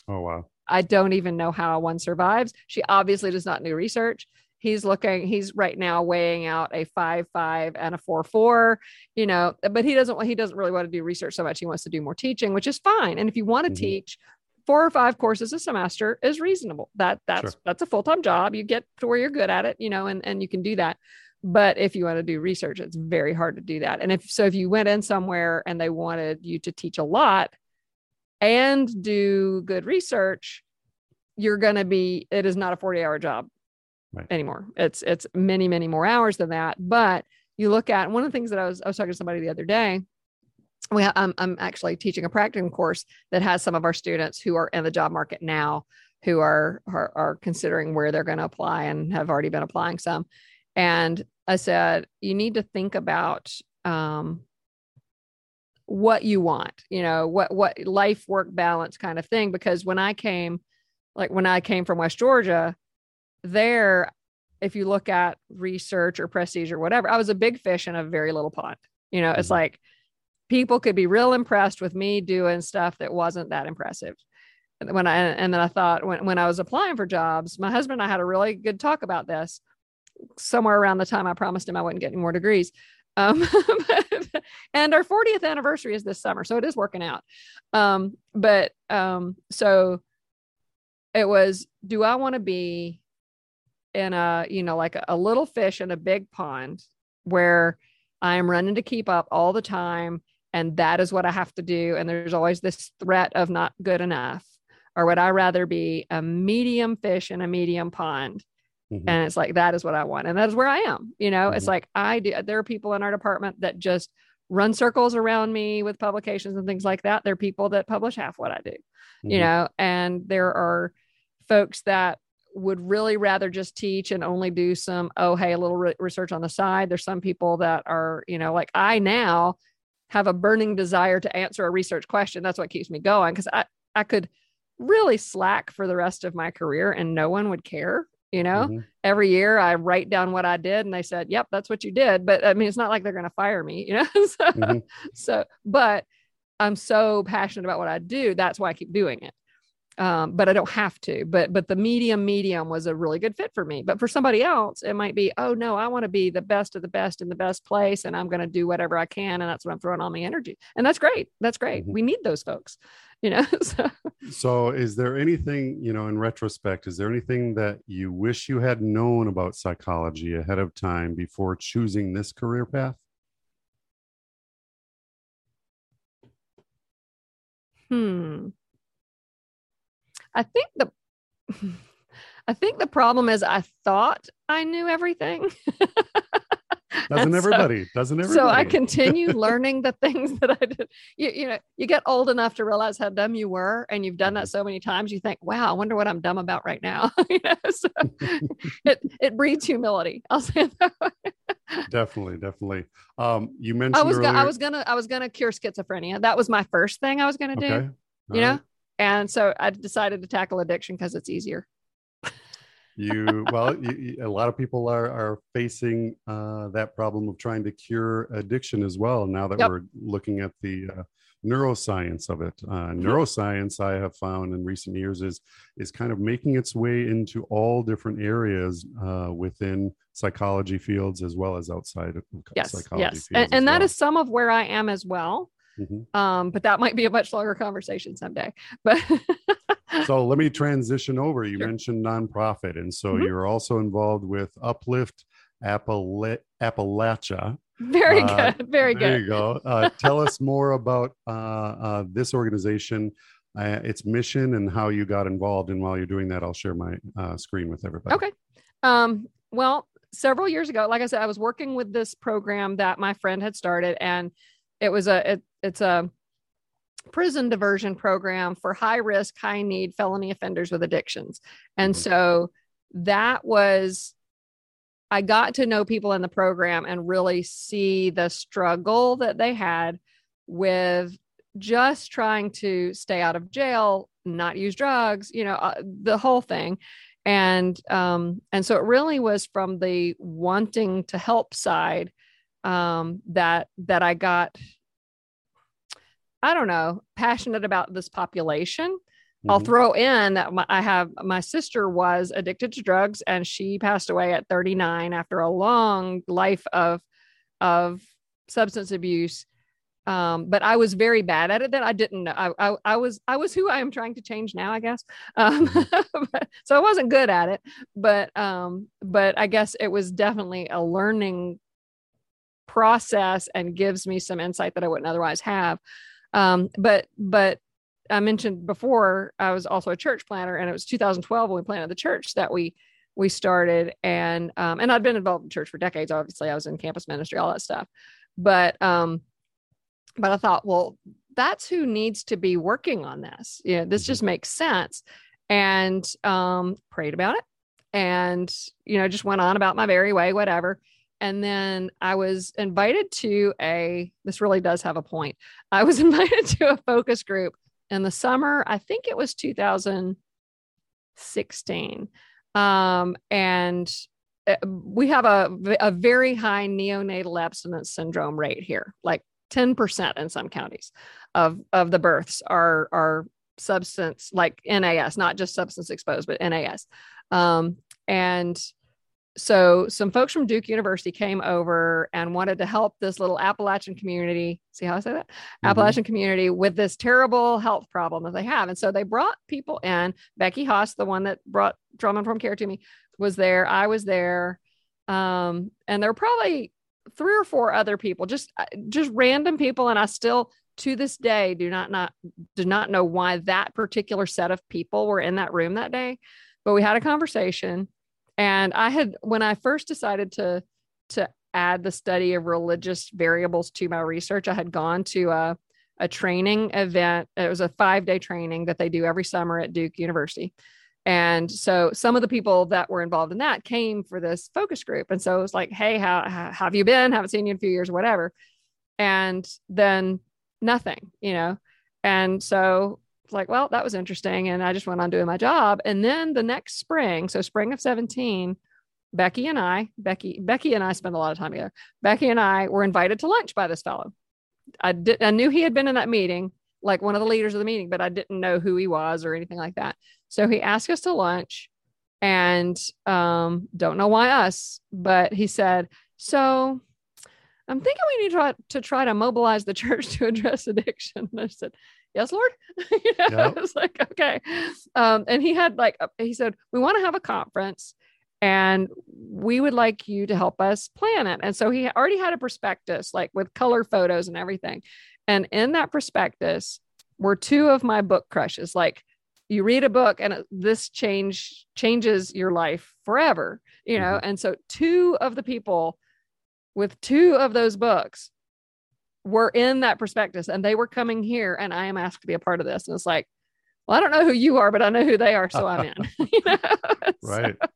Oh, wow. I don't even know how one survives. She obviously does not do research. He's looking, he's right now weighing out a five, five and a four, four, you know, but he doesn't, he doesn't really want to do research so much. He wants to do more teaching, which is fine. And if you want to mm-hmm. teach, four or five courses a semester is reasonable. That that's sure. that's a full-time job. You get to where you're good at it, you know, and, and you can do that. But if you want to do research, it's very hard to do that. And if so, if you went in somewhere and they wanted you to teach a lot and do good research, you're gonna be, it is not a 40-hour job right. anymore. It's it's many, many more hours than that. But you look at one of the things that I was I was talking to somebody the other day we have, I'm, I'm actually teaching a practicum course that has some of our students who are in the job market now who are, are, are considering where they're going to apply and have already been applying some and i said you need to think about um, what you want you know what what life work balance kind of thing because when i came like when i came from west georgia there if you look at research or prestige or whatever i was a big fish in a very little pond you know it's mm-hmm. like people could be real impressed with me doing stuff that wasn't that impressive. And when I and then I thought when when I was applying for jobs, my husband and I had a really good talk about this somewhere around the time I promised him I wouldn't get any more degrees. Um, and our 40th anniversary is this summer, so it is working out. Um, but um, so it was, do I want to be in a, you know, like a, a little fish in a big pond where I am running to keep up all the time and that is what I have to do. And there's always this threat of not good enough. Or would I rather be a medium fish in a medium pond? Mm-hmm. And it's like, that is what I want. And that is where I am. You know, mm-hmm. it's like I do. There are people in our department that just run circles around me with publications and things like that. There are people that publish half what I do, mm-hmm. you know, and there are folks that would really rather just teach and only do some, oh, hey, a little re- research on the side. There's some people that are, you know, like I now have a burning desire to answer a research question. That's what keeps me going because I, I could really slack for the rest of my career and no one would care. You know, mm-hmm. every year I write down what I did and they said, yep, that's what you did. But I mean, it's not like they're going to fire me, you know? so, mm-hmm. so, but I'm so passionate about what I do. That's why I keep doing it um, but I don't have to. But but the medium medium was a really good fit for me. But for somebody else, it might be, oh no, I want to be the best of the best in the best place, and I'm going to do whatever I can, and that's what I'm throwing all my energy. And that's great. That's great. Mm-hmm. We need those folks, you know. so. so, is there anything you know in retrospect? Is there anything that you wish you had known about psychology ahead of time before choosing this career path? Hmm. I think the I think the problem is I thought I knew everything. Doesn't so- everybody? Doesn't everybody? So I continue learning the things that I did. You, you know, you get old enough to realize how dumb you were, and you've done Mm-hmm. that so many times. You think, "Wow, I wonder what I'm dumb about right now." you know, so it it breeds humility. I'll say that definitely, definitely. Um, you mentioned I was go- I was gonna I was gonna cure schizophrenia. That was my first thing I was gonna do. okay. You all know, and so I decided to tackle addiction because it's easier. You well you, you- a lot of people are are facing uh, that problem of trying to cure addiction as well now that Yep. we're looking at the uh, neuroscience of it uh, Mm-hmm. neuroscience i have found in recent years is is kind of making its way into all different areas uh, within psychology fields as well as outside of Yes, psychology yes, fields and, and that well. is some of where I am as well. Mhm. Um, but that might be a much longer conversation someday. But so let me transition over. You Sure. mentioned nonprofit, and so Mhm. you're also involved with Uplift Appala- Appalachia. very Uh, good, very There good. There you go. Uh, tell us more about uh, uh, this organization, uh, its mission, and how you got involved. And while you're doing that, I'll share my uh, screen with everybody. Okay. Um, well, several years ago, like I said, I was working with this program that my friend had started, and it was a it, it's a prison diversion program for high risk, high need felony offenders with addictions. And Mhm. so that was I got to know people in the program and really see the struggle that they had with just trying to stay out of jail, not use drugs, you know, uh, the whole thing. And um and so it really was from the wanting to help side um that that I got I don't know, passionate about this population. I'll Mhm. throw in that my, I have my sister was addicted to drugs and she passed away at 39 after a long life of of substance abuse. Um, but I was very bad at it. Then I didn't know. I, I, I was I was who I am trying to change now, I guess. Um, but- so I wasn't good at it, but um, but I guess it was definitely a learning process and gives me some insight that I wouldn't otherwise have. Um, but but I mentioned before I was also a church planner, and it was 2012 when we planted the church that we we started, and um, and I'd been involved in church for decades. Obviously, I was in campus ministry, all that stuff, but um, but I thought, well, that's who needs to be working on this. Yeah, this Mhm. just makes sense, and um, prayed about it, and you know, just went on about my very way, whatever. And then I was invited to a. This really does have a point. I was invited to a focus group in the summer. I think it was 2016. Um, and uh, we have a, a very high neonatal abstinence syndrome rate here, like 10% in some counties of, of the births are, are substance like NAS, not just substance exposed, but NAS. Um, and so some folks from Duke University came over and wanted to help this little Appalachian community. See how I say that? Mhm. Appalachian community with this terrible health problem that they have. And so they brought people in. Becky Haas, the one that brought Trauma Informed Care to me, was there. I was there. Um, and there were probably three or four other people, just uh, just random people. And I still to this day do not not do not know why that particular set of people were in that room that day. But we had a conversation. And I had when I first decided to to add the study of religious variables to my research, I had gone to a, a training event. It was a five day training that they do every summer at Duke University. And so some of the people that were involved in that came for this focus group. And so it was like, hey, how, how, have you been? Haven't seen you in a few years, whatever. And then nothing, you know? And so like, well, that was interesting. And I just went on doing my job. And then the next spring, so spring of 17, Becky and I, Becky, Becky and I spent a lot of time together. Becky and I were invited to lunch by this fellow. I did I knew he had been in that meeting, like one of the leaders of the meeting, but I didn't know who he was or anything like that. So he asked us to lunch and um don't know why us, but he said, "So I'm thinking we need to try, to try to mobilize the church to address addiction." And I said, "Yes, Lord." you know, Yeah. I was like, "Okay." Um and he had like he said, "We want to have a conference and we would like you to help us plan it. And so he already had a prospectus, like with color photos and everything. And in that prospectus were two of my book crushes. Like you read a book and this change changes your life forever, you know. And so two of the people with two of those books were in that prospectus and they were coming here and I am asked to be a part of this. And it's like, well, I don't know who you are, but I know who they are. So I'm in. you know? Right. So,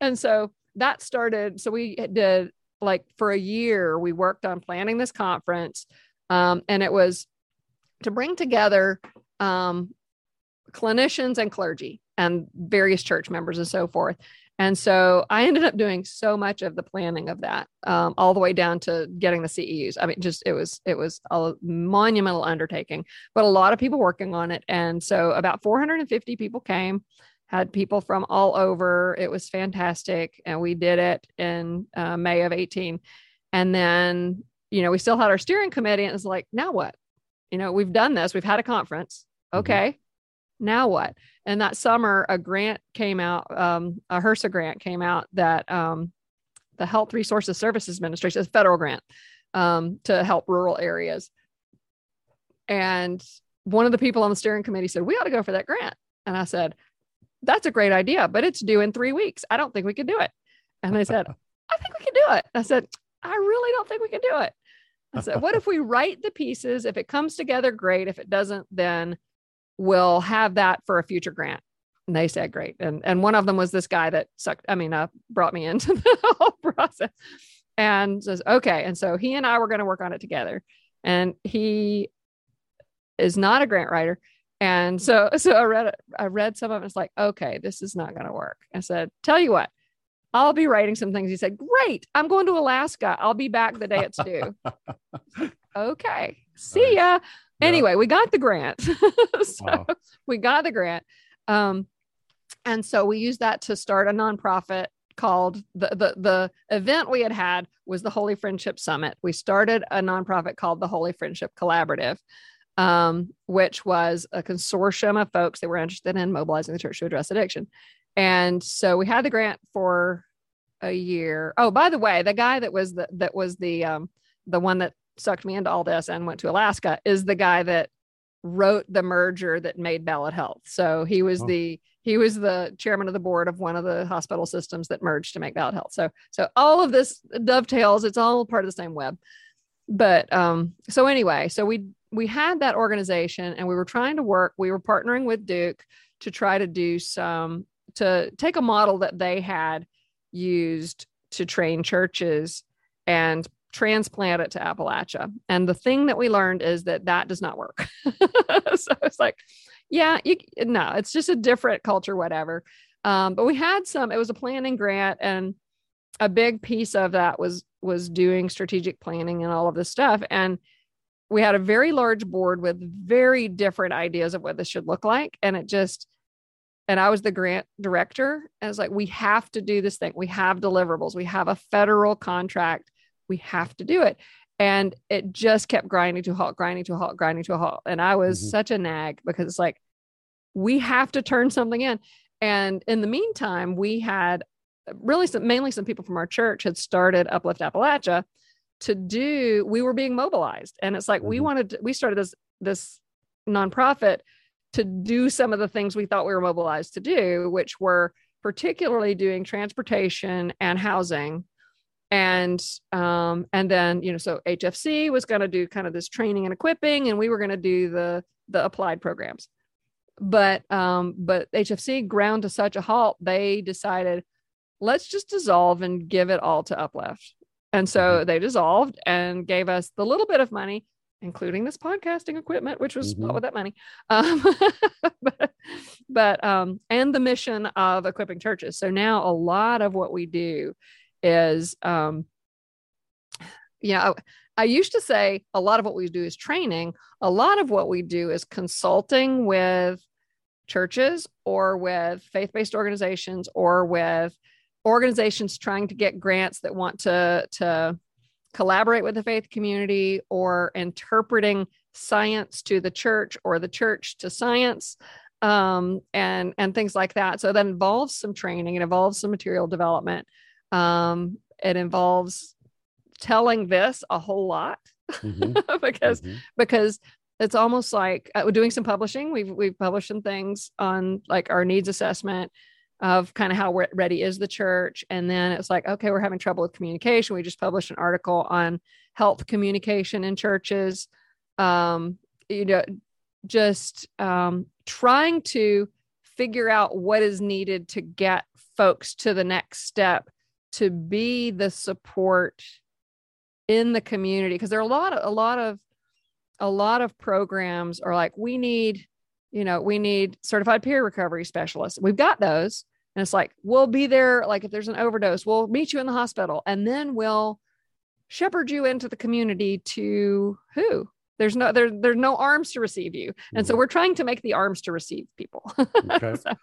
and so that started. So we did like for a year, we worked on planning this conference. Um, and it was to bring together um, clinicians and clergy and various church members and so forth and so I ended up doing so much of the planning of that, um, all the way down to getting the CEUs. I mean, just it was it was a monumental undertaking, but a lot of people working on it. And so about 450 people came, had people from all over. It was fantastic, and we did it in uh, May of 18. And then you know we still had our steering committee, and it's like, now what? You know, we've done this. We've had a conference. Mm-hmm. Okay, mm-hmm. Now what? and that summer a grant came out um, a hrsa grant came out that um, the health resources services administration a federal grant um, to help rural areas. And one of the people on the steering committee said we ought to go for that grant. And i said that's a great idea but it's due in three weeks. I don't think we can do it. And they said i think we can do it. I said i really don't think we can do it. I said what if we write the pieces? If it comes together great. If it doesn't then will have that for a future grant. And they said, great. And, and one of them was this guy that sucked, I mean, uh, brought me into the whole process and says, okay. And so he and I were going to work on it together. And he is not a grant writer. And so, so I read I read some of it. It's like, okay, this is not going to work. I said, tell you what, I'll be writing some things. He said, great. I'm going to Alaska. I'll be back the day it's due. okay. See ya anyway we got the grant. So wow. we got the grant. Um, and so we used that to start a nonprofit called the, the the event we had had was the holy friendship summit. We started a nonprofit called the holy friendship collaborative um, which was a consortium of folks that were interested in mobilizing the church to address addiction. And so we had the grant for a year. Oh by the way the guy that was the that was the um the one that sucked me into all this and went to Alaska is the guy that wrote the merger that made Ballad Health. So he was oh. the he was the chairman of the board of one of the hospital systems that merged to make Ballad Health. So so all of this dovetails. It's all part of the same web. But um, so anyway, so we we had that organization and we were trying to work. We were partnering with Duke to try to do some to take a model that they had used to train churches and transplant it to Appalachia. And the thing that we learned is that that does not work. so it's like, yeah, you, no, it's just a different culture, whatever. Um, but we had some, it was a planning grant and a big piece of that was, was doing strategic planning and all of this stuff. And we had a very large board with very different ideas of what this should look like. And it just, and I was the grant director. And was like, we have to do this thing. We have deliverables. We have a federal contract we have to do it. And it just kept grinding to a halt, grinding to a halt, grinding to a halt. And I was mm-hmm. such a nag because it's like, we have to turn something in. And in the meantime, we had really some, mainly some people from our church had started Uplift Appalachia to do, we were being mobilized. And it's like, mm-hmm. we wanted, to, we started this, this nonprofit to do some of the things we thought we were mobilized to do, which were particularly doing transportation and housing and um, and then you know so hfc was going to do kind of this training and equipping and we were going to do the the applied programs but um but hfc ground to such a halt they decided let's just dissolve and give it all to uplift and so mm-hmm. they dissolved and gave us the little bit of money including this podcasting equipment which was mm-hmm. with that money um, but, but um and the mission of equipping churches so now a lot of what we do is um you know I used to say a lot of what we do is training. A lot of what we do is consulting with churches or with faith based organizations or with organizations trying to get grants that want to, to collaborate with the faith community or interpreting science to the church or the church to science um, and, and things like that. So that involves some training, it involves some material development. Um, it involves telling this a whole lot mm-hmm. because mm-hmm. because it's almost like uh, doing some publishing. We've we've published some things on like our needs assessment, of kind of how re- ready is the church. And then it's like, okay, we're having trouble with communication. We just published an article on health communication in churches. Um, you know, just um, trying to figure out what is needed to get folks to the next step to be the support in the community because there are a lot of a lot of a lot of programs are like we need you know we need certified peer recovery specialists. We've got those. And it's like we'll be there like if there's an overdose we'll meet you in the hospital and then we'll shepherd you into the community to who? There's no there, there's no arms to receive you. And so mm-hmm. we're trying to make the arms to receive people. Okay. So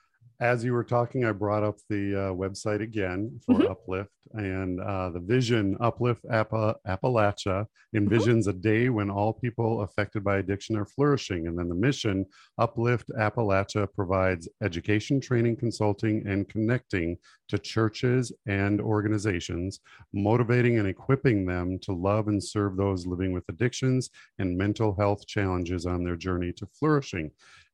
as you were talking, I brought up the uh, website again for mm-hmm. Uplift and uh, the vision Uplift Appa- Appalachia mm-hmm. envisions mm-hmm. a day when all people affected by addiction are flourishing. And then the mission Uplift Appalachia provides education, training, consulting, and connecting to churches and organizations, motivating and equipping them to love and serve those living with addictions and mental health challenges on their journey to flourishing.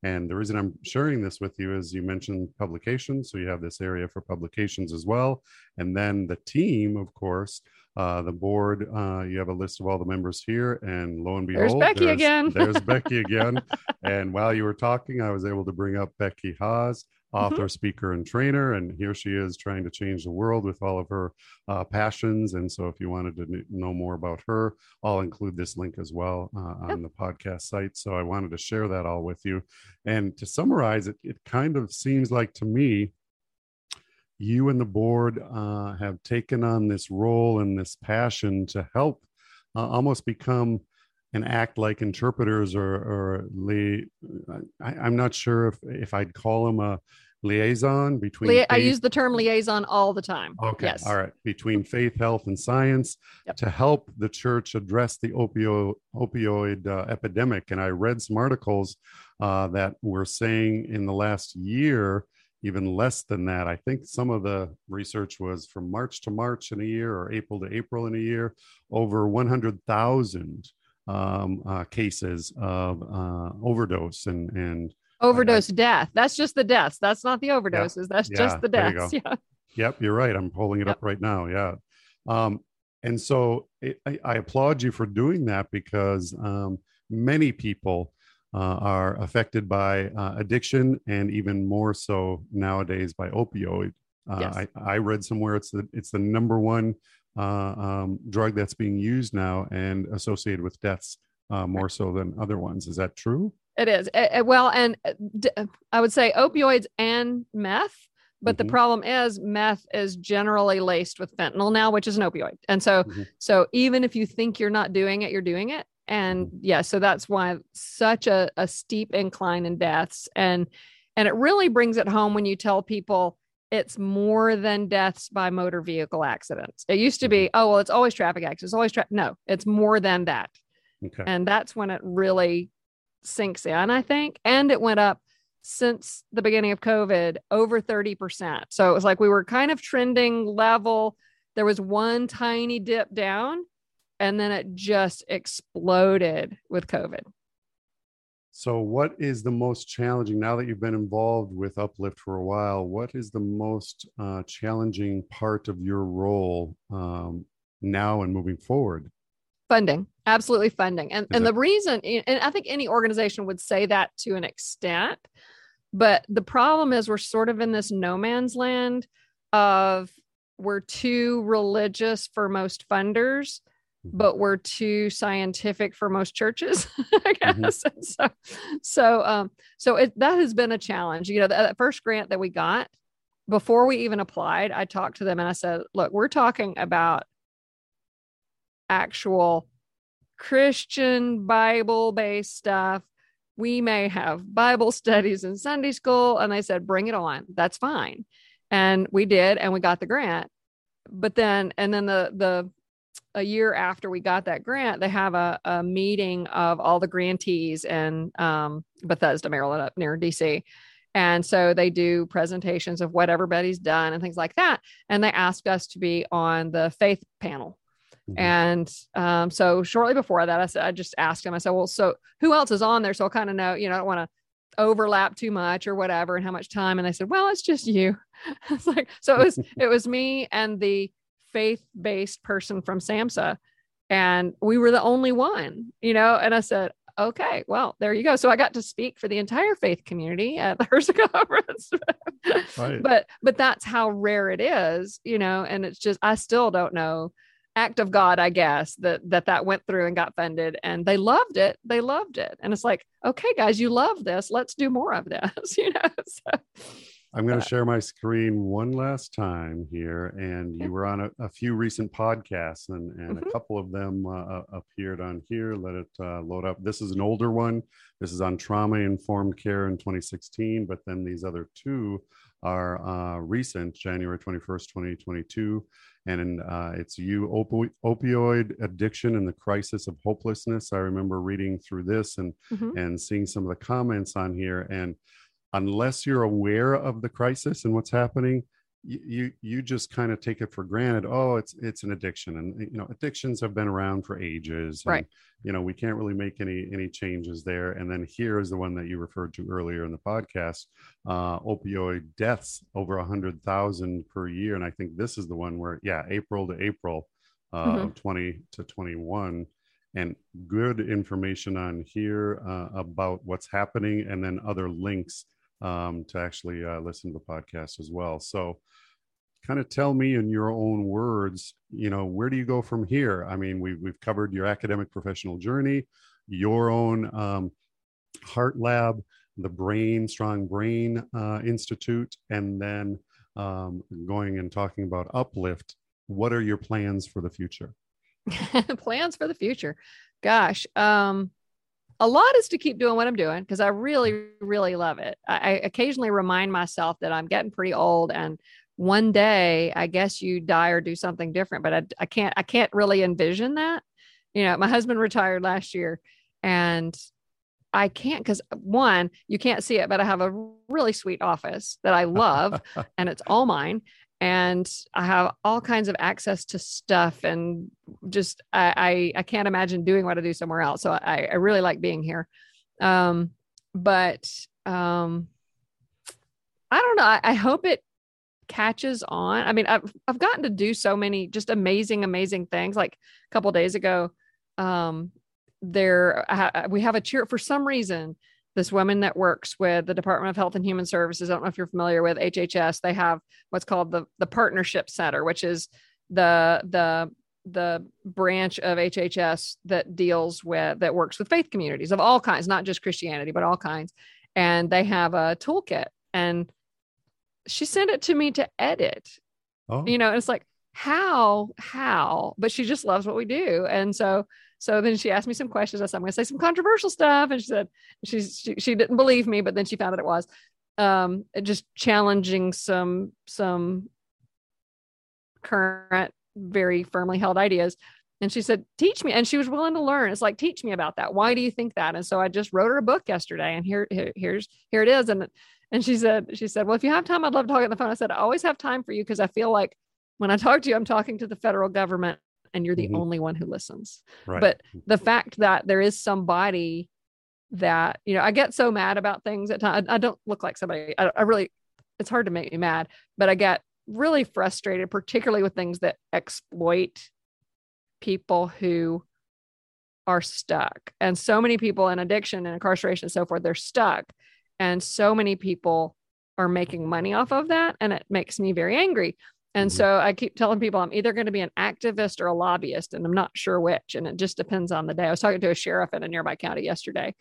And the reason I'm sharing this with you is you mentioned publications. So you have this area for publications as well. And then the team, of course, uh, the board, uh, you have a list of all the members here. And lo and behold, there's Becky there's, again. there's Becky again. And while you were talking, I was able to bring up Becky Haas. Author, mm-hmm. speaker, and trainer. And here she is trying to change the world with all of her uh, passions. And so, if you wanted to know more about her, I'll include this link as well uh, on yep. the podcast site. So, I wanted to share that all with you. And to summarize it, it kind of seems like to me, you and the board uh, have taken on this role and this passion to help uh, almost become and act like interpreters or or li- I, am not sure if if I'd call them a liaison between faith- I use the term liaison all the time. Okay. Yes. All right. Between faith, health, and science yep. to help the church address the opioid opioid uh, epidemic. And I read some articles uh, that were saying in the last year, even less than that. I think some of the research was from March to March in a year or April to April in a year, over 100,000 um, uh, cases of uh, overdose and and overdose I, death. That's just the deaths. That's not the overdoses. Yeah, That's yeah, just the deaths. Yeah. Yep, you're right. I'm pulling it yep. up right now. Yeah. Um, and so it, I, I, applaud you for doing that because um, many people uh, are affected by uh, addiction and even more so nowadays by opioid. Uh, yes. I, I read somewhere it's the it's the number one uh, um, drug that's being used now and associated with deaths uh, more so than other ones. Is that true? It is. It, well, and I would say opioids and meth. But mm-hmm. the problem is meth is generally laced with fentanyl now, which is an opioid. And so, mm-hmm. so even if you think you're not doing it, you're doing it. And mm-hmm. yeah, so that's why such a, a steep incline in deaths. And and it really brings it home when you tell people it's more than deaths by motor vehicle accidents. It used to be, mm-hmm. oh, well, it's always traffic accidents, it's always tra-. no, it's more than that. Okay. And that's when it really sinks in, I think. And it went up since the beginning of COVID over 30%. So it was like we were kind of trending level. There was one tiny dip down, and then it just exploded with COVID. So, what is the most challenging now that you've been involved with Uplift for a while? What is the most uh, challenging part of your role um, now and moving forward? Funding, absolutely funding. And, and the reason, and I think any organization would say that to an extent, but the problem is we're sort of in this no man's land of we're too religious for most funders but we're too scientific for most churches i mm-hmm. guess. Mm-hmm. so so um so it, that has been a challenge. You know that first grant that we got before we even applied i talked to them and i said look we're talking about actual christian bible based stuff. We may have bible studies in sunday school. And they said bring it on. That's fine. And we did and we got the grant. But then and then the the a year after we got that grant, they have a, a meeting of all the grantees in um, Bethesda, Maryland, up near DC. And so they do presentations of what everybody's done and things like that. And they asked us to be on the faith panel. Mm-hmm. And um, so shortly before that, I said, I just asked him, I said, well, so who else is on there? So I'll kind of know, you know, I don't want to overlap too much or whatever and how much time and i said well it's just you it's like so it was it was me and the faith-based person from SAMHSA and we were the only one you know and i said okay well there you go so i got to speak for the entire faith community at the HRSA conference right. but but that's how rare it is you know and it's just i still don't know act of God, I guess, that that that went through and got funded, and they loved it. They loved it, and it's like, okay, guys, you love this. Let's do more of this. You know. So, I'm going to uh, share my screen one last time here, and you were on a, a few recent podcasts, and and mm-hmm. a couple of them uh, uh, appeared on here. Let it uh, load up. This is an older one. This is on trauma informed care in 2016, but then these other two are uh, recent, January 21st, 2022 and uh, it's you opi- opioid addiction and the crisis of hopelessness i remember reading through this and mm-hmm. and seeing some of the comments on here and unless you're aware of the crisis and what's happening you you just kind of take it for granted oh it's it's an addiction and you know addictions have been around for ages and, right you know we can't really make any any changes there and then here is the one that you referred to earlier in the podcast uh opioid deaths over a hundred thousand per year and i think this is the one where yeah april to april uh mm-hmm. 20 to 21 and good information on here uh, about what's happening and then other links um, to actually uh, listen to the podcast as well. So, kind of tell me in your own words, you know, where do you go from here? I mean, we've, we've covered your academic professional journey, your own um, HART lab, the Brain Strong Brain uh, Institute, and then um, going and talking about Uplift. What are your plans for the future? plans for the future. Gosh, um, a lot is to keep doing what I'm doing because I really, really love it. I, I, occasionally remind myself that I'm getting pretty old and one day I guess you die or do something different, but I, I can't, I can't really envision that. You know, my husband retired last year and I can't because one, you can't see it, but I have a really sweet office that I love and it's all mine and I have all kinds of access to stuff and just I, I, I can't imagine doing what I do somewhere else. So I, I really like being here. Um, but um, I don't know. I, I hope it catches on. I mean, I've I've gotten to do so many just amazing, amazing things. Like a couple days ago, um, there we have a cheer for some reason this woman that works with the Department of Health and Human Services. I don't know if you're familiar with HHS. They have what's called the the Partnership Center, which is the the the branch of HHS that deals with that works with faith communities of all kinds, not just Christianity, but all kinds. And they have a toolkit, and she sent it to me to edit. Oh. You know, it's like how how, but she just loves what we do, and so so then she asked me some questions. I said, I'm going to say some controversial stuff. And she said, she, she didn't believe me, but then she found out it was um, just challenging some, some current, very firmly held ideas. And she said, teach me. And she was willing to learn. It's like, teach me about that. Why do you think that? And so I just wrote her a book yesterday and here, here here's, here it is. And, and she said, she said, well, if you have time, I'd love to talk on the phone. I said, I always have time for you. Cause I feel like when I talk to you, I'm talking to the federal government and you're the mm-hmm. only one who listens. Right. But the fact that there is somebody that, you know, I get so mad about things at times. I, I don't look like somebody, I, I really, it's hard to make me mad, but I get really frustrated, particularly with things that exploit people who are stuck. And so many people in addiction and incarceration and so forth, they're stuck. And so many people are making money off of that. And it makes me very angry. And mm-hmm. so I keep telling people I'm either going to be an activist or a lobbyist, and I'm not sure which. And it just depends on the day. I was talking to a sheriff in a nearby county yesterday,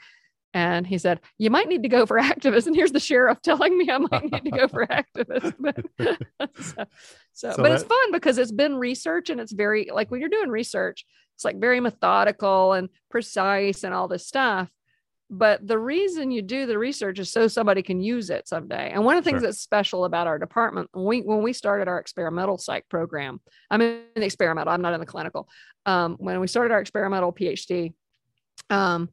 and he said, You might need to go for activist. And here's the sheriff telling me I might need to go for activist. so, so, so, but that, it's fun because it's been research and it's very like when you're doing research, it's like very methodical and precise and all this stuff but the reason you do the research is so somebody can use it someday. And one of the things sure. that's special about our department when we when we started our experimental psych program i'm in the experimental i'm not in the clinical. Um, when we started our experimental phd um,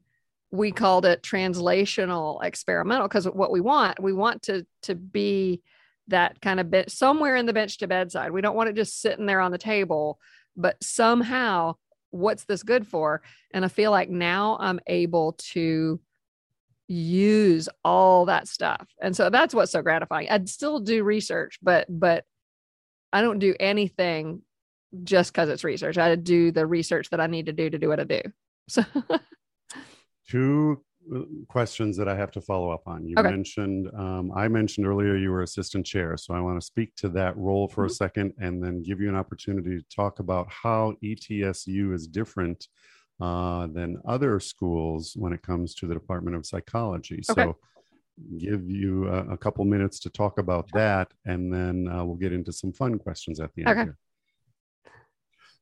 we called it translational experimental because what we want we want to to be that kind of bit somewhere in the bench to bedside. We don't want it just sitting there on the table but somehow what's this good for? And I feel like now I'm able to use all that stuff. And so that's what's so gratifying. I'd still do research, but but I don't do anything just because it's research. I do the research that I need to do to do what I do. So two questions that I have to follow up on. You Okay. mentioned, um, I mentioned earlier you were assistant chair. So I want to speak to that role for a Mhm. second and then give you an opportunity to talk about how ETSU is different uh, than other schools when it comes to the Department of Psychology. Okay. So give you a, a couple minutes to talk about that and then uh, we'll get into some fun questions at the end. Okay. here.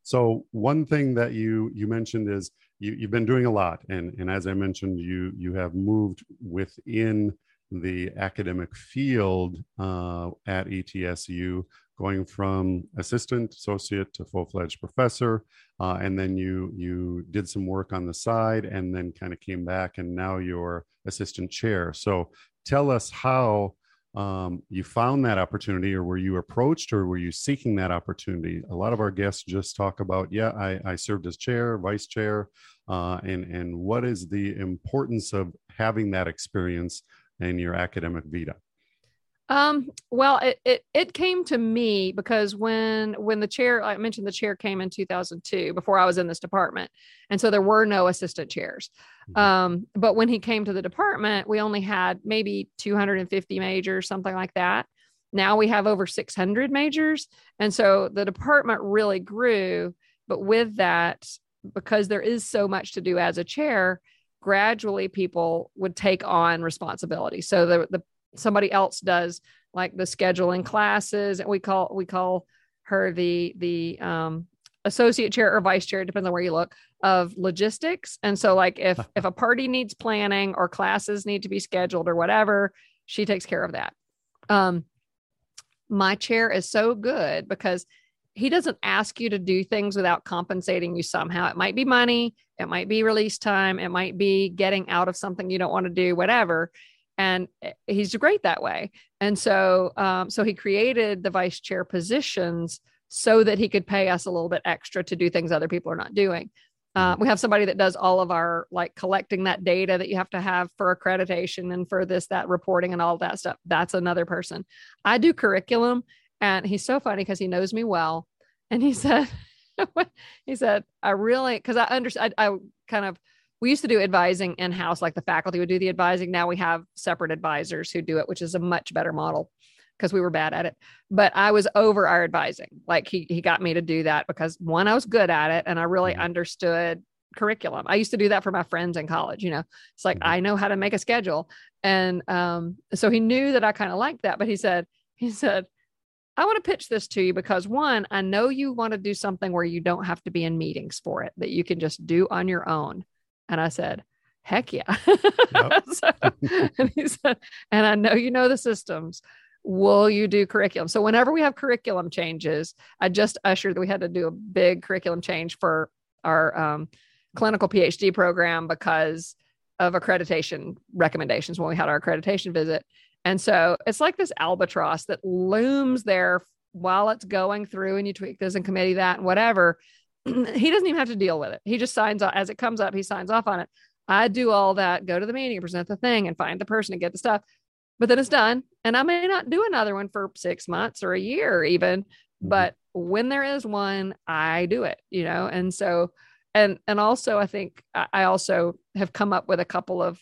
So one thing that you you mentioned is you you've been doing a lot, and and as I mentioned, you you have moved within the academic field uh, at ETSU, going from assistant associate to full fledged professor, uh, and then you you did some work on the side, and then kind of came back, and now you're assistant chair. So tell us how um, you found that opportunity or were you approached or were you seeking that opportunity? A lot of our guests just talk about yeah i, I served as chair vice chair uh, and and what is the importance of having that experience in your academic vita Um, well, it, it it came to me because when when the chair I mentioned the chair came in 2002 before I was in this department, and so there were no assistant chairs. Mhm. Um, but when he came to the department, we only had maybe 250 majors, something like that. Now we have over 600 majors, and so the department really grew. But with that, because there is so much to do as a chair, gradually people would take on responsibility. So the the somebody else does like the scheduling classes and we call we call her the the um associate chair or vice chair depends on where you look of logistics. And so like if if a party needs planning or classes need to be scheduled or whatever she takes care of that. Um my chair is so good because he doesn't ask you to do things without compensating you somehow. It might be money it might be release time it might be getting out of something you don't want to do whatever and eh, he's great that way. And so um, so he created the vice chair positions so that he could pay us a little bit extra to do things other people are not doing. Uh, we have somebody that does all of our like collecting that data that you have to have for accreditation and for this that reporting and all that stuff. That's another person. I do curriculum and he's so funny because he knows me well. And he said he said i really because i understand I, I kind of we used to do advising in house, like the faculty would do the advising. Now we have separate advisors who do it, which is a much better model because we were bad at it. But I was over our advising. Like he he got me to do that because one, I was good at it and I really Mhm. understood curriculum. I used to do that for my friends in college, you know. It's like Mhm. I know how to make a schedule. And um, so he knew that I kind of liked that, but he said, he said, I want to pitch this to you because one, I know you want to do something where you don't have to be in meetings for it, that you can just do on your own. And I said, heck yeah. So- and he said, and I know you know the systems. Will you do curriculum? So whenever we have curriculum changes, I just ushered that we had to do a big curriculum change for our um, clinical PhD program because of accreditation recommendations when we had our accreditation visit. And so it's like this albatross that looms there while it's going through and you tweak this and committee that and whatever. he doesn't even have to deal with it. He just signs off as it comes up, he signs off on it. I do all that, go to the meeting, present the thing, and find the person and get the stuff. But then it's done. And I may not do another one for six months or a year, even. But when there is one, I do it, you know? And so, and, and also, I think I also have come up with a couple of,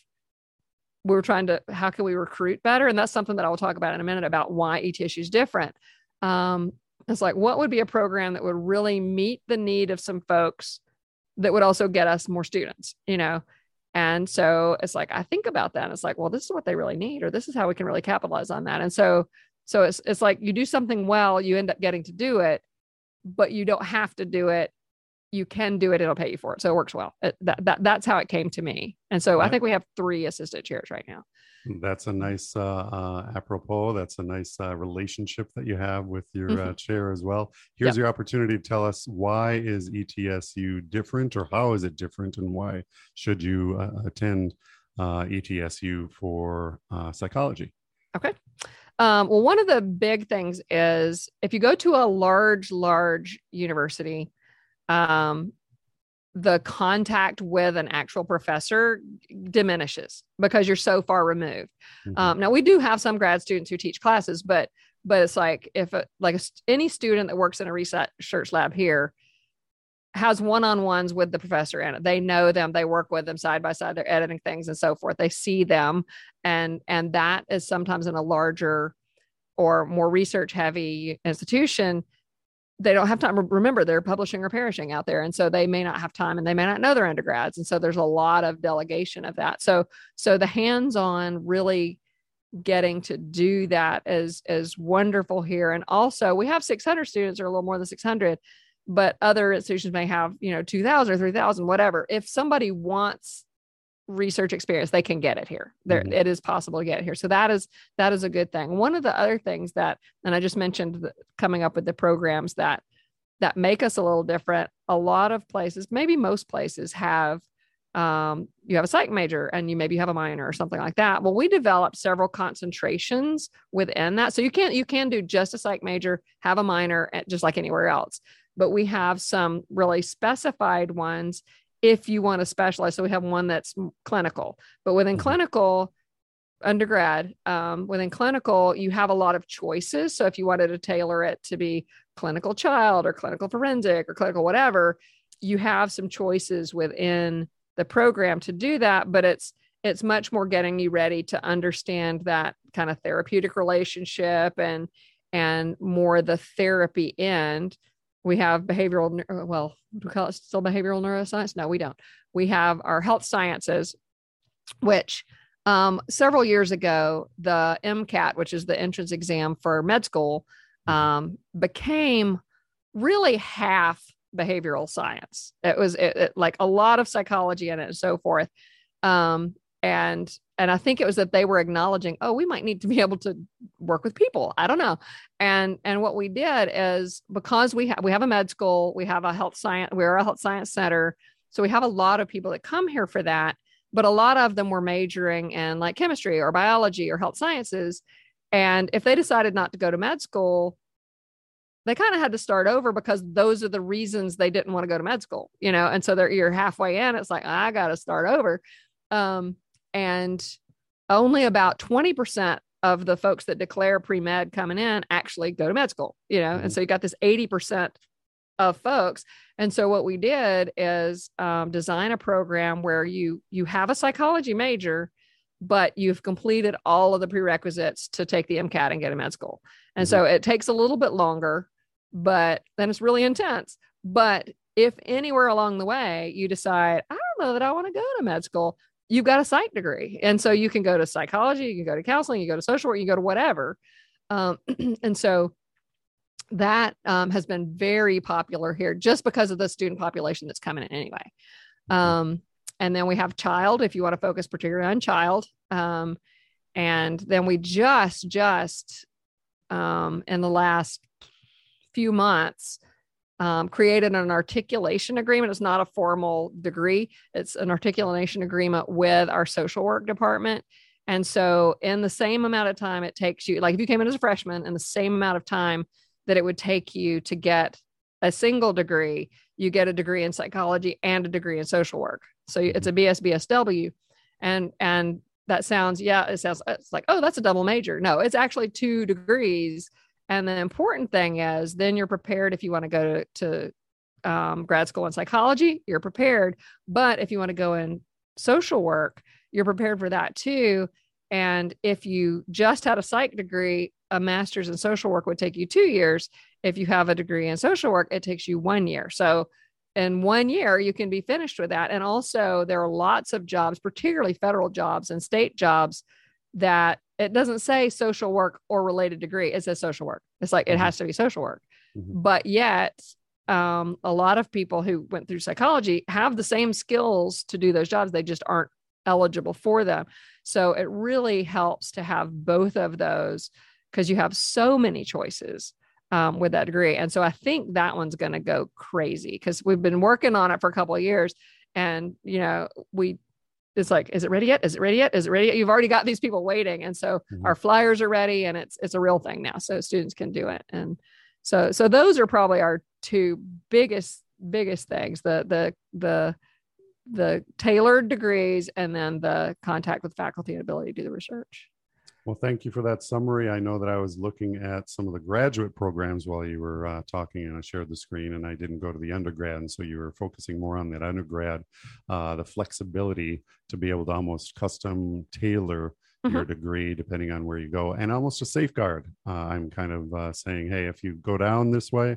we're trying to, how can we recruit better? And that's something that I will talk about in a minute about why ETSU is different. Um, it's like, what would be a program that would really meet the need of some folks that would also get us more students, you know? And so it's like I think about that. And it's like, well, this is what they really need, or this is how we can really capitalize on that. And so, so it's it's like you do something well, you end up getting to do it, but you don't have to do it. You can do it; it'll pay you for it. So it works well. It, that, that that's how it came to me. And so I think we have three assistant chairs right now. That's a nice, uh, uh, apropos. That's a nice uh, relationship that you have with your uh, chair as well. Here's your opportunity to tell us why is ETSU different, or how is it different, and why should you uh, attend uh, ETSU for uh, psychology? Okay. Um, well, one of the big things is if you go to a large, large university, um, the contact with an actual professor diminishes because you're so far removed. Mm-hmm. Um, now we do have some grad students who teach classes, but but it's like if a, like a, any student that works in a research lab here has one-on-ones with the professor it they know them they work with them side by side they're editing things and so forth they see them and and that is sometimes in a larger or more research heavy institution they don't have time. Remember they're publishing or perishing out there and so they may not have time and they may not know their undergrads and so there's a lot of delegation of that. So so the hands on really getting to do that is is wonderful here. And also we have 600 students or a little more than 600 but other institutions may have you know 2000 or 3000 whatever. If somebody wants research experience they can get it here there mm-hmm. it is possible to get here so that is that is a good thing one of the other things that and i just mentioned the, coming up with the programs that that make us a little different a lot of places maybe most places have um, you have a psych major and you maybe have a minor or something like that. Well, we developed several concentrations within that. So you can't you can do just a psych major, have a minor, just like anywhere else. But we have some really specified ones if you want to specialize. So we have one that's clinical, but within mm-hmm. clinical undergrad, um, within clinical, you have a lot of choices. So if you wanted to tailor it to be clinical child or clinical forensic or clinical whatever, you have some choices within the program to do that but it's it's much more getting you ready to understand that kind of therapeutic relationship and and more the therapy end we have behavioral well we call it still behavioral neuroscience no we don't we have our health sciences which um, several years ago the mcat which is the entrance exam for med school um, became really half behavioral science. It was it, it, like a lot of psychology in it and so forth. Um, and and I think it was that they were acknowledging, oh, we might need to be able to work with people. I don't know. And and what we did is because we have we have a med school, we have a health science, we're a health science center. So we have a lot of people that come here for that, but a lot of them were majoring in like chemistry or biology or health sciences. And if they decided not to go to med school, they kind of had to start over because those are the reasons they didn't want to go to med school, you know. And so they're you're halfway in, it's like I got to start over. Um, and only about 20% of the folks that declare pre-med coming in actually go to med school, you know. Mm-hmm. And so you got this 80% of folks. And so what we did is um, design a program where you you have a psychology major, but you've completed all of the prerequisites to take the MCAT and get a med school. And mm-hmm. so it takes a little bit longer, but then it's really intense. But if anywhere along the way you decide, I don't know that I want to go to med school, you've got a psych degree. And so you can go to psychology, you can go to counseling, you go to social work, you go to whatever. Um, and so that um, has been very popular here just because of the student population that's coming in anyway. Mm-hmm. Um, and then we have child, if you want to focus particularly on child. Um, and then we just, just um, in the last few months um, created an articulation agreement. It's not a formal degree, it's an articulation agreement with our social work department. And so, in the same amount of time it takes you, like if you came in as a freshman, in the same amount of time that it would take you to get a single degree, you get a degree in psychology and a degree in social work. So it's a BS BSW, and and that sounds yeah, it sounds it's like oh that's a double major. No, it's actually two degrees. And the important thing is then you're prepared if you want to go to, to um, grad school in psychology, you're prepared. But if you want to go in social work, you're prepared for that too. And if you just had a psych degree, a master's in social work would take you two years. If you have a degree in social work, it takes you one year. So in one year you can be finished with that and also there are lots of jobs particularly federal jobs and state jobs that it doesn't say social work or related degree it says social work it's like mm-hmm. it has to be social work mm-hmm. but yet um, a lot of people who went through psychology have the same skills to do those jobs they just aren't eligible for them so it really helps to have both of those because you have so many choices um, with that degree. And so I think that one's going to go crazy because we've been working on it for a couple of years. And, you know, we, it's like, is it ready yet? Is it ready yet? Is it ready yet? You've already got these people waiting. And so mm-hmm. our flyers are ready and it's, it's a real thing now. So students can do it. And so, so those are probably our two biggest biggest things the the the the tailored degrees and then the contact with faculty and ability to do the research well, thank you for that summary. I know that I was looking at some of the graduate programs while you were uh, talking, and I shared the screen, and I didn't go to the undergrad. And so you were focusing more on that undergrad, uh, the flexibility to be able to almost custom tailor mm-hmm. your degree depending on where you go, and almost a safeguard. Uh, I'm kind of uh, saying, hey, if you go down this way,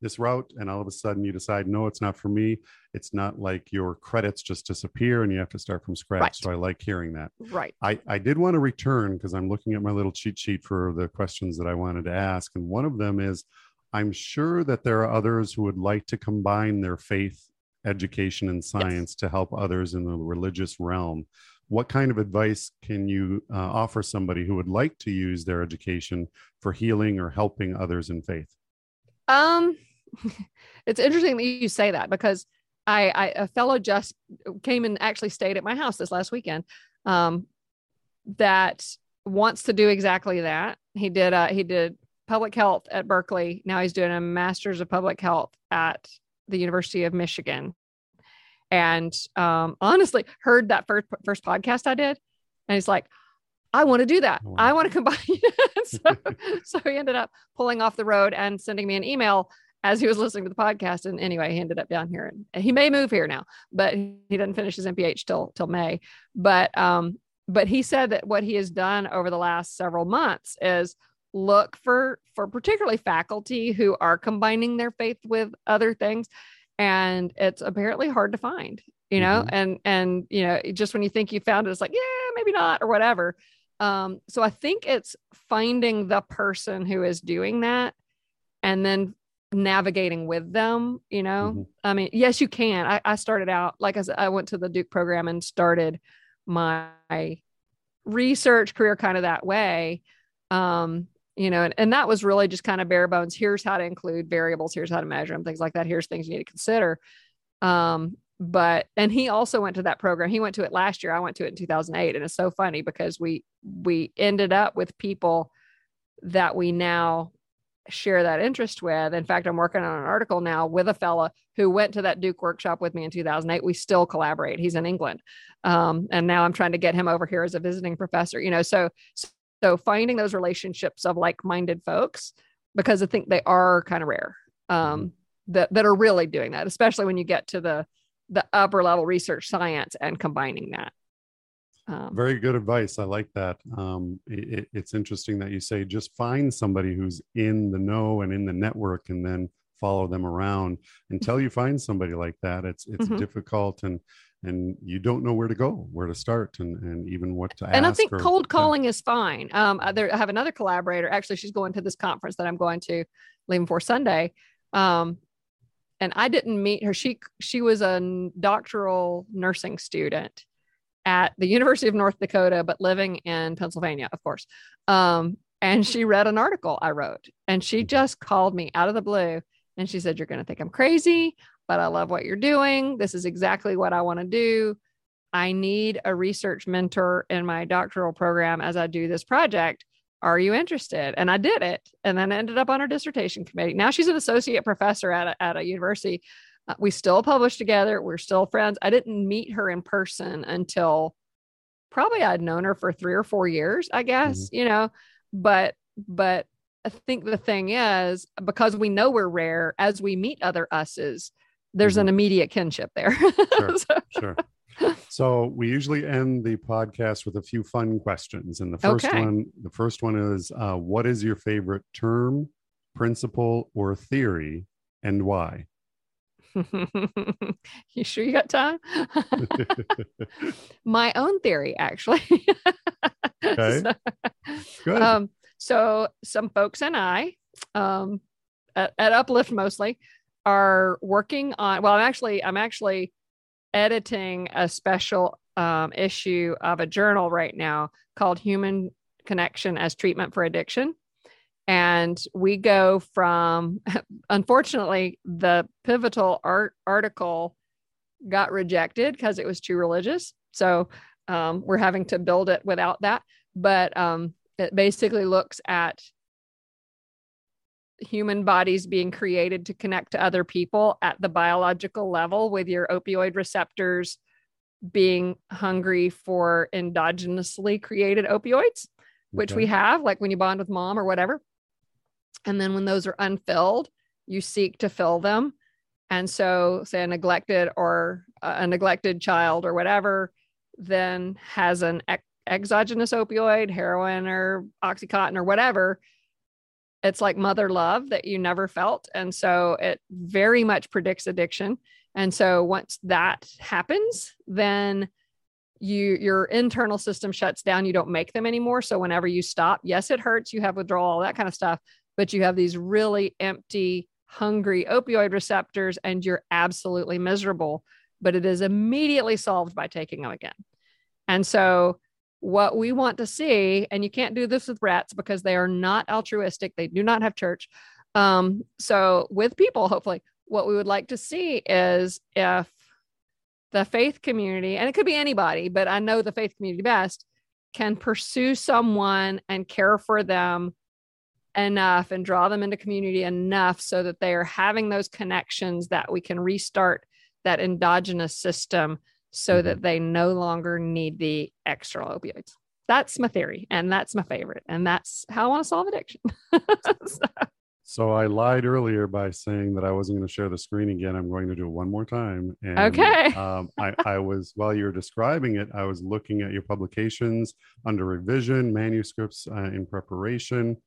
this route and all of a sudden you decide no it's not for me. It's not like your credits just disappear and you have to start from scratch. Right. so i like hearing that. Right. I, I did want to return because i'm looking at my little cheat sheet for the questions that i wanted to ask and one of them is i'm sure that there are others who would like to combine their faith education and science yes. to help others in the religious realm. What kind of advice can you uh, offer somebody who would like to use their education for healing or helping others in faith? Um it's interesting that you say that because I, I, a fellow just came and actually stayed at my house this last weekend um, that wants to do exactly that. He did uh, he did public health at Berkeley. Now he's doing a master's of public health at the University of Michigan. And um, honestly, heard that first first podcast I did, and he's like, I want to do that. Oh, I want to combine. so, so he ended up pulling off the road and sending me an email as he was listening to the podcast. And anyway, he ended up down here and he may move here now, but he doesn't finish his MPH till till May. But um, but he said that what he has done over the last several months is look for for particularly faculty who are combining their faith with other things and it's apparently hard to find you know mm-hmm. and and you know just when you think you found it it's like yeah maybe not or whatever um so i think it's finding the person who is doing that and then navigating with them you know? Mm-hmm. i mean yes you can. I, I started out like i said i went to the duke program and started my research career kind of that way. Um you know and, and that was really just kind of bare bones. Here's how to include variables. Here's how to measure them things like that. Here's things you need to consider. Um but and he also went to that program. He went to it last year. I went to it in 2008 and it's so funny because we we ended up with people that we now share that interest with. In fact, I'm working on an article now with a fella who went to that Duke workshop with me in 2008. We still collaborate. He's in England. Um, and now I'm trying to get him over here as a visiting professor, you know, so, so finding those relationships of like-minded folks, because I think they are kind of rare, um, mm-hmm. that, that are really doing that, especially when you get to the, the upper level research science and combining that. Um, Very good advice. I like that. Um, it, it's interesting that you say just find somebody who's in the know and in the network, and then follow them around until you find somebody like that. It's it's mm-hmm. difficult and and you don't know where to go, where to start, and and even what to ask. And I think or, cold calling yeah. is fine. Um, there, I have another collaborator. Actually, she's going to this conference that I'm going to, leaving for Sunday. Um, and I didn't meet her. She she was a doctoral nursing student at the University of North Dakota, but living in Pennsylvania, of course. Um, and she read an article I wrote, and she mm-hmm. just called me out of the blue and she said, You're going to think I'm crazy, but I love what you're doing. This is exactly what I want to do. I need a research mentor in my doctoral program as I do this project. Are you interested? And I did it. And then ended up on her dissertation committee. Now she's an associate professor at a, at a university uh, we still publish together. We're still friends. I didn't meet her in person until probably I'd known her for three or four years, I guess, mm-hmm. you know, but, but I think the thing is because we know we're rare as we meet other us's, there's mm-hmm. an immediate kinship there. Sure, so. sure. So we usually end the podcast with a few fun questions. And the first okay. one, the first one is uh, what is your favorite term, principle, or theory and why? you sure you got time? My own theory, actually. okay. So, Good. Um, so some folks and I, um, at, at Uplift mostly, are working on. Well, I'm actually I'm actually editing a special um, issue of a journal right now called Human Connection as Treatment for Addiction and we go from unfortunately the pivotal art article got rejected because it was too religious so um, we're having to build it without that but um, it basically looks at human bodies being created to connect to other people at the biological level with your opioid receptors being hungry for endogenously created opioids, which Okay. we have, like when you bond with mom or whatever. And then when those are unfilled, you seek to fill them. And so, say a neglected or a neglected child or whatever, then has an ex- exogenous opioid, heroin or Oxycontin or whatever. It's like mother love that you never felt. And so it very much predicts addiction. And so once that happens, then you your internal system shuts down. You don't make them anymore. So whenever you stop, yes, it hurts. You have withdrawal, all that kind of stuff, but you have these really empty, hungry opioid receptors, and you're absolutely miserable. But it is immediately solved by taking them again. And so what we want to see, and you can't do this with rats because they are not altruistic, they do not have church. Um, so with people, hopefully, what we would like to see is if the faith community, and it could be anybody, but I know the faith community best, can pursue someone and care for them enough and draw them into community enough so that they are having those connections that we can restart that endogenous system so Mhm. that they no longer need the external opioids. That's my theory, and that's my favorite, and that's how I want to solve addiction. So- So I lied earlier by saying that I wasn't going to share the screen again. I'm going to do it one more time. And, Okay. um, I, I was while you were describing it, I was looking at your publications under revision, manuscripts uh, in preparation.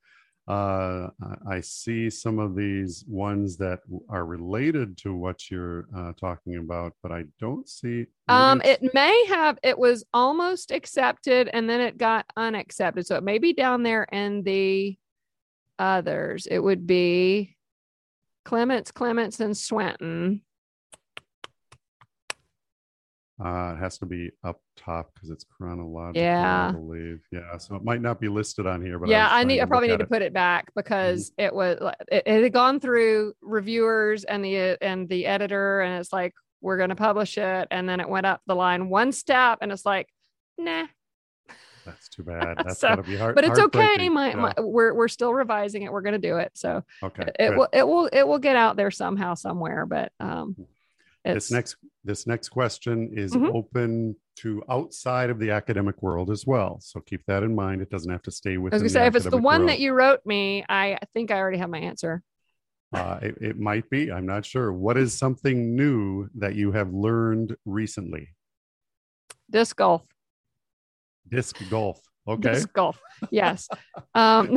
Uh, I- see some of these ones that are related to what you're uh, talking about, but I don't see. Um, it may have, it was almost accepted and then it got unaccepted. So it may be down there in the others. It would be Clements, Clements, and Swenton. Uh, it has to be up top because it's chronological, Yeah. I believe. Yeah, so it might not be listed on here, but yeah, was I need, I probably need to it. Mm-hmm. put it back because it was, it, it had gone through reviewers and the, and the editor, and it's like, we're going to publish it. And then it went up the line one step and it's like, nah, That's too bad. That's So- gotta be hard. but it's okay. My, Yeah. my, we're, we're still revising it. We're going to do it. So okay. it good. will it will it will get out there somehow somewhere but um it's This next this next question is Mhm. open to outside of the academic world as well. So keep that in mind. It doesn't have to stay with. i was gonna say if it's the one world. that you wrote me i think i already have my answer uh, it, it might be. I'm not sure. What is something new that you have learned recently? disc golf Disc golf. Okay. disc golf yes um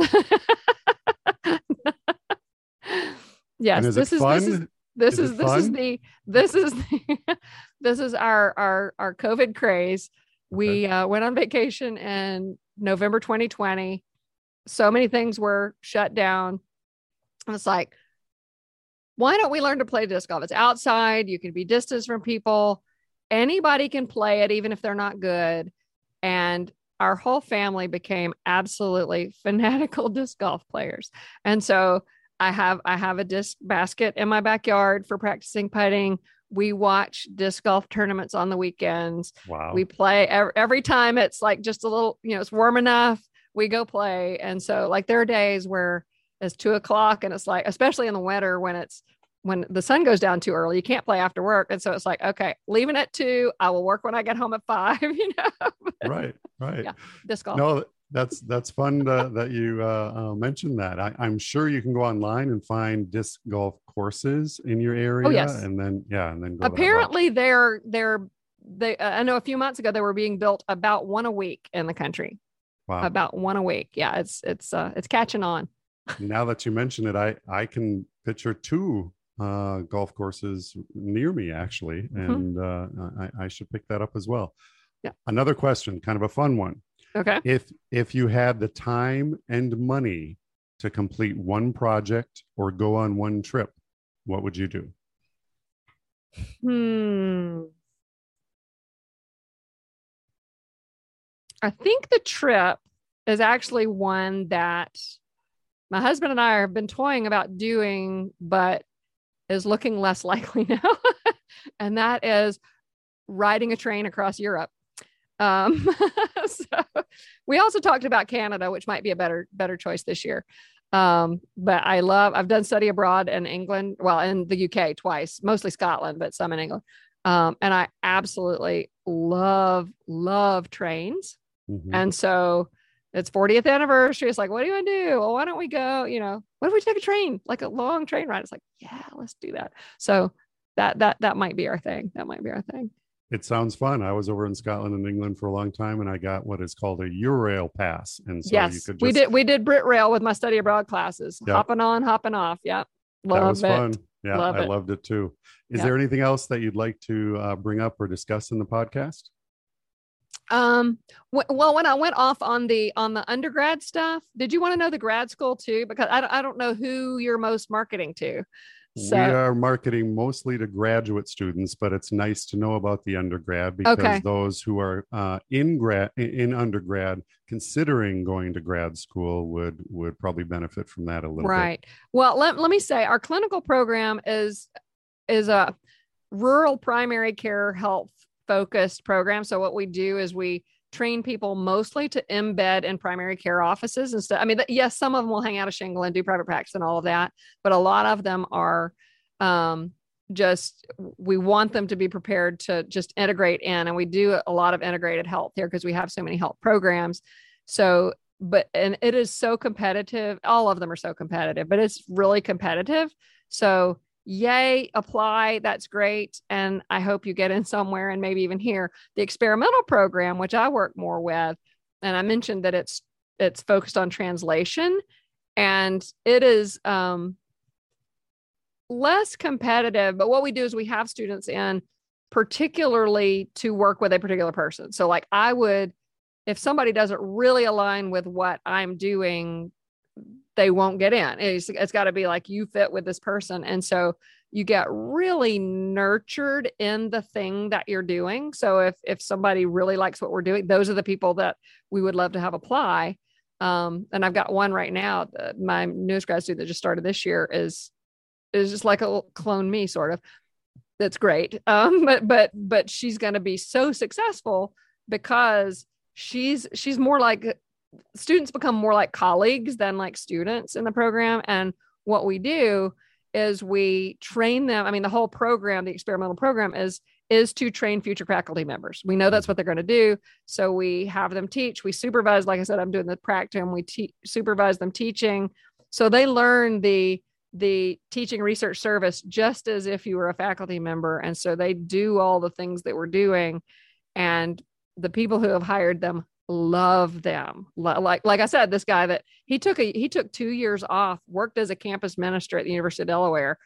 yes this is fun? this is this Is is this is the this is the this is our our our covid craze. We uh, went on vacation in november 2020 so many things were shut down. And it's like why don't we learn to play disc golf? It's outside. You can be distance from people. Anybody can play it even if they're not good. And our whole family became absolutely fanatical disc golf players. And so I have I have a disc basket in my backyard for practicing putting. We watch disc golf tournaments on the weekends. Wow. We play every, every time it's like just a little, you know, it's warm enough. We go play, and so like there are days where it's two o'clock, and it's like, especially in the winter when it's when the sun goes down too early, you can't play after work, and so it's like, okay, leaving at two. I will work when I get home at five. You know, right. Right. Yeah. disc golf. No, that's that's fun to, that you uh, uh, mentioned that. I, I'm sure you can go online and find disc golf courses in your area. Oh, yes. And then yeah, and then go apparently they're they're they uh, i know a few months ago they were being built about one a week in the country Wow. about one a week yeah it's it's uh it's catching on now that you mention it, I I can picture two uh, golf courses near me actually, Mhm. and uh, I, I should pick that up as well. Yeah. Another question, kind of a fun one. Okay. If if you had the time and money to complete one project or go on one trip, what would you do? hmm. I think the trip is actually one that my husband and i have been toying about doing but is looking less likely now. And that is riding a train across europe um, so we also talked about canada which might be a better better choice this year Um, but I love, I've done study abroad in England, well, in the UK twice, mostly Scotland, but some in England. Um, and I absolutely love, love trains. Mm-hmm. And so it's 40th anniversary. It's like, what do you want to do? Well, why don't we go? You know, what if we take a train, like a long train ride? It's like, yeah, let's do that. So that that that might be our thing. That might be our thing. It sounds fun. I was over in Scotland and England for a long time, and I got what is called a Eurail pass. And so yes, just... we did we did Brit Rail with my study abroad classes, yep. hopping on, hopping off. Yep, love that was it. fun. Yeah, love I it. loved it too. Is there anything else that you'd like to uh, bring up or discuss in the podcast? Um, well, when I went off on the on the undergrad stuff, did you want to know the grad school too? Because I don't, I don't know who you're most marketing to. So, we are marketing mostly to graduate students, but it's nice to know about the undergrad because okay. those who are uh, in grad in undergrad considering going to grad school would would probably benefit from that a little right. Bit. Right. Well, let, let me say our clinical program is is a rural primary care health focused program. So what we do is we train people mostly to embed in primary care offices and stuff. I mean, yes, some of them will hang out a shingle and do private practice and all of that, but a lot of them are um, just we want them to be prepared to just integrate in, and we do a lot of integrated health here because we have so many health programs. So, but and it is so competitive. All of them are so competitive, but it's really competitive. So yay, apply. That's great. And I hope you get in somewhere and maybe even here. The experimental program, which I work more with, and I mentioned that it's it's focused on translation and it is um, less competitive. But what we do is we have students in particularly to work with a particular person. So like I would if somebody doesn't really align with what I'm doing, they won't get in. It's, it's got to be like you fit with this person. And so you get really nurtured in the thing that you're doing. So if if somebody really likes what we're doing, those are the people that we would love to have apply. Um, and I've got one right now. My newest grad student that just started this year is is just like a clone me sort of. That's great. Um, but but but she's going to be so successful because she's she's more like students become more like colleagues than like students in the program. And what we do is we train them. I mean, the whole program, the experimental program is is to train future faculty members. We know that's what they're going to do. So we have them teach. We supervise, like I said, I'm doing the practicum. We te- supervise them teaching. So they learn the the teaching research service just as if you were a faculty member. And so they do all the things that we're doing. And the people who have hired them love them like like i said this guy that he took a he took two years off worked as a campus minister at the university of delaware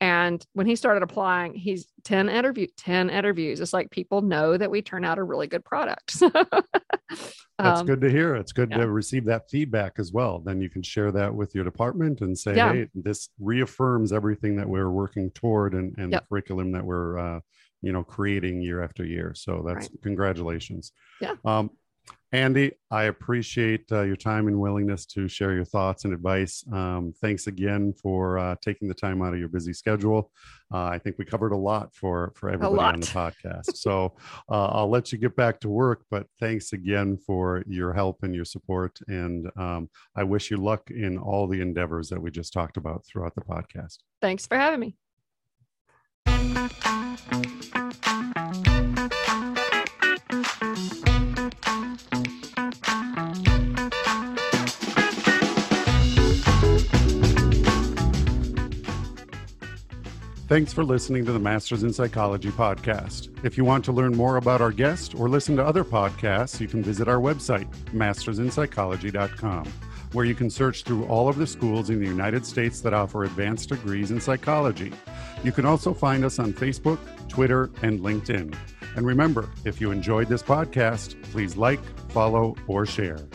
and when he started applying he's 10 interview 10 interviews it's like people know that we turn out a really good product that's um, good to hear it's good yeah. to receive that feedback as well then you can share that with your department and say yeah. hey this reaffirms everything that we're working toward and, and yep. the curriculum that we're uh, you know creating year after year so that's right. congratulations yeah um, Andy, I appreciate uh, your time and willingness to share your thoughts and advice. Um, thanks again for uh, taking the time out of your busy schedule. Uh, I think we covered a lot for for everybody on the podcast. so uh, I'll let you get back to work, but thanks again for your help and your support. And um, I wish you luck in all the endeavors that we just talked about throughout the podcast. Thanks for having me. Thanks for listening to the Masters in Psychology podcast. If you want to learn more about our guest or listen to other podcasts, you can visit our website, mastersinpsychology.com, where you can search through all of the schools in the United States that offer advanced degrees in psychology. You can also find us on Facebook, Twitter, and LinkedIn. And remember, if you enjoyed this podcast, please like, follow, or share.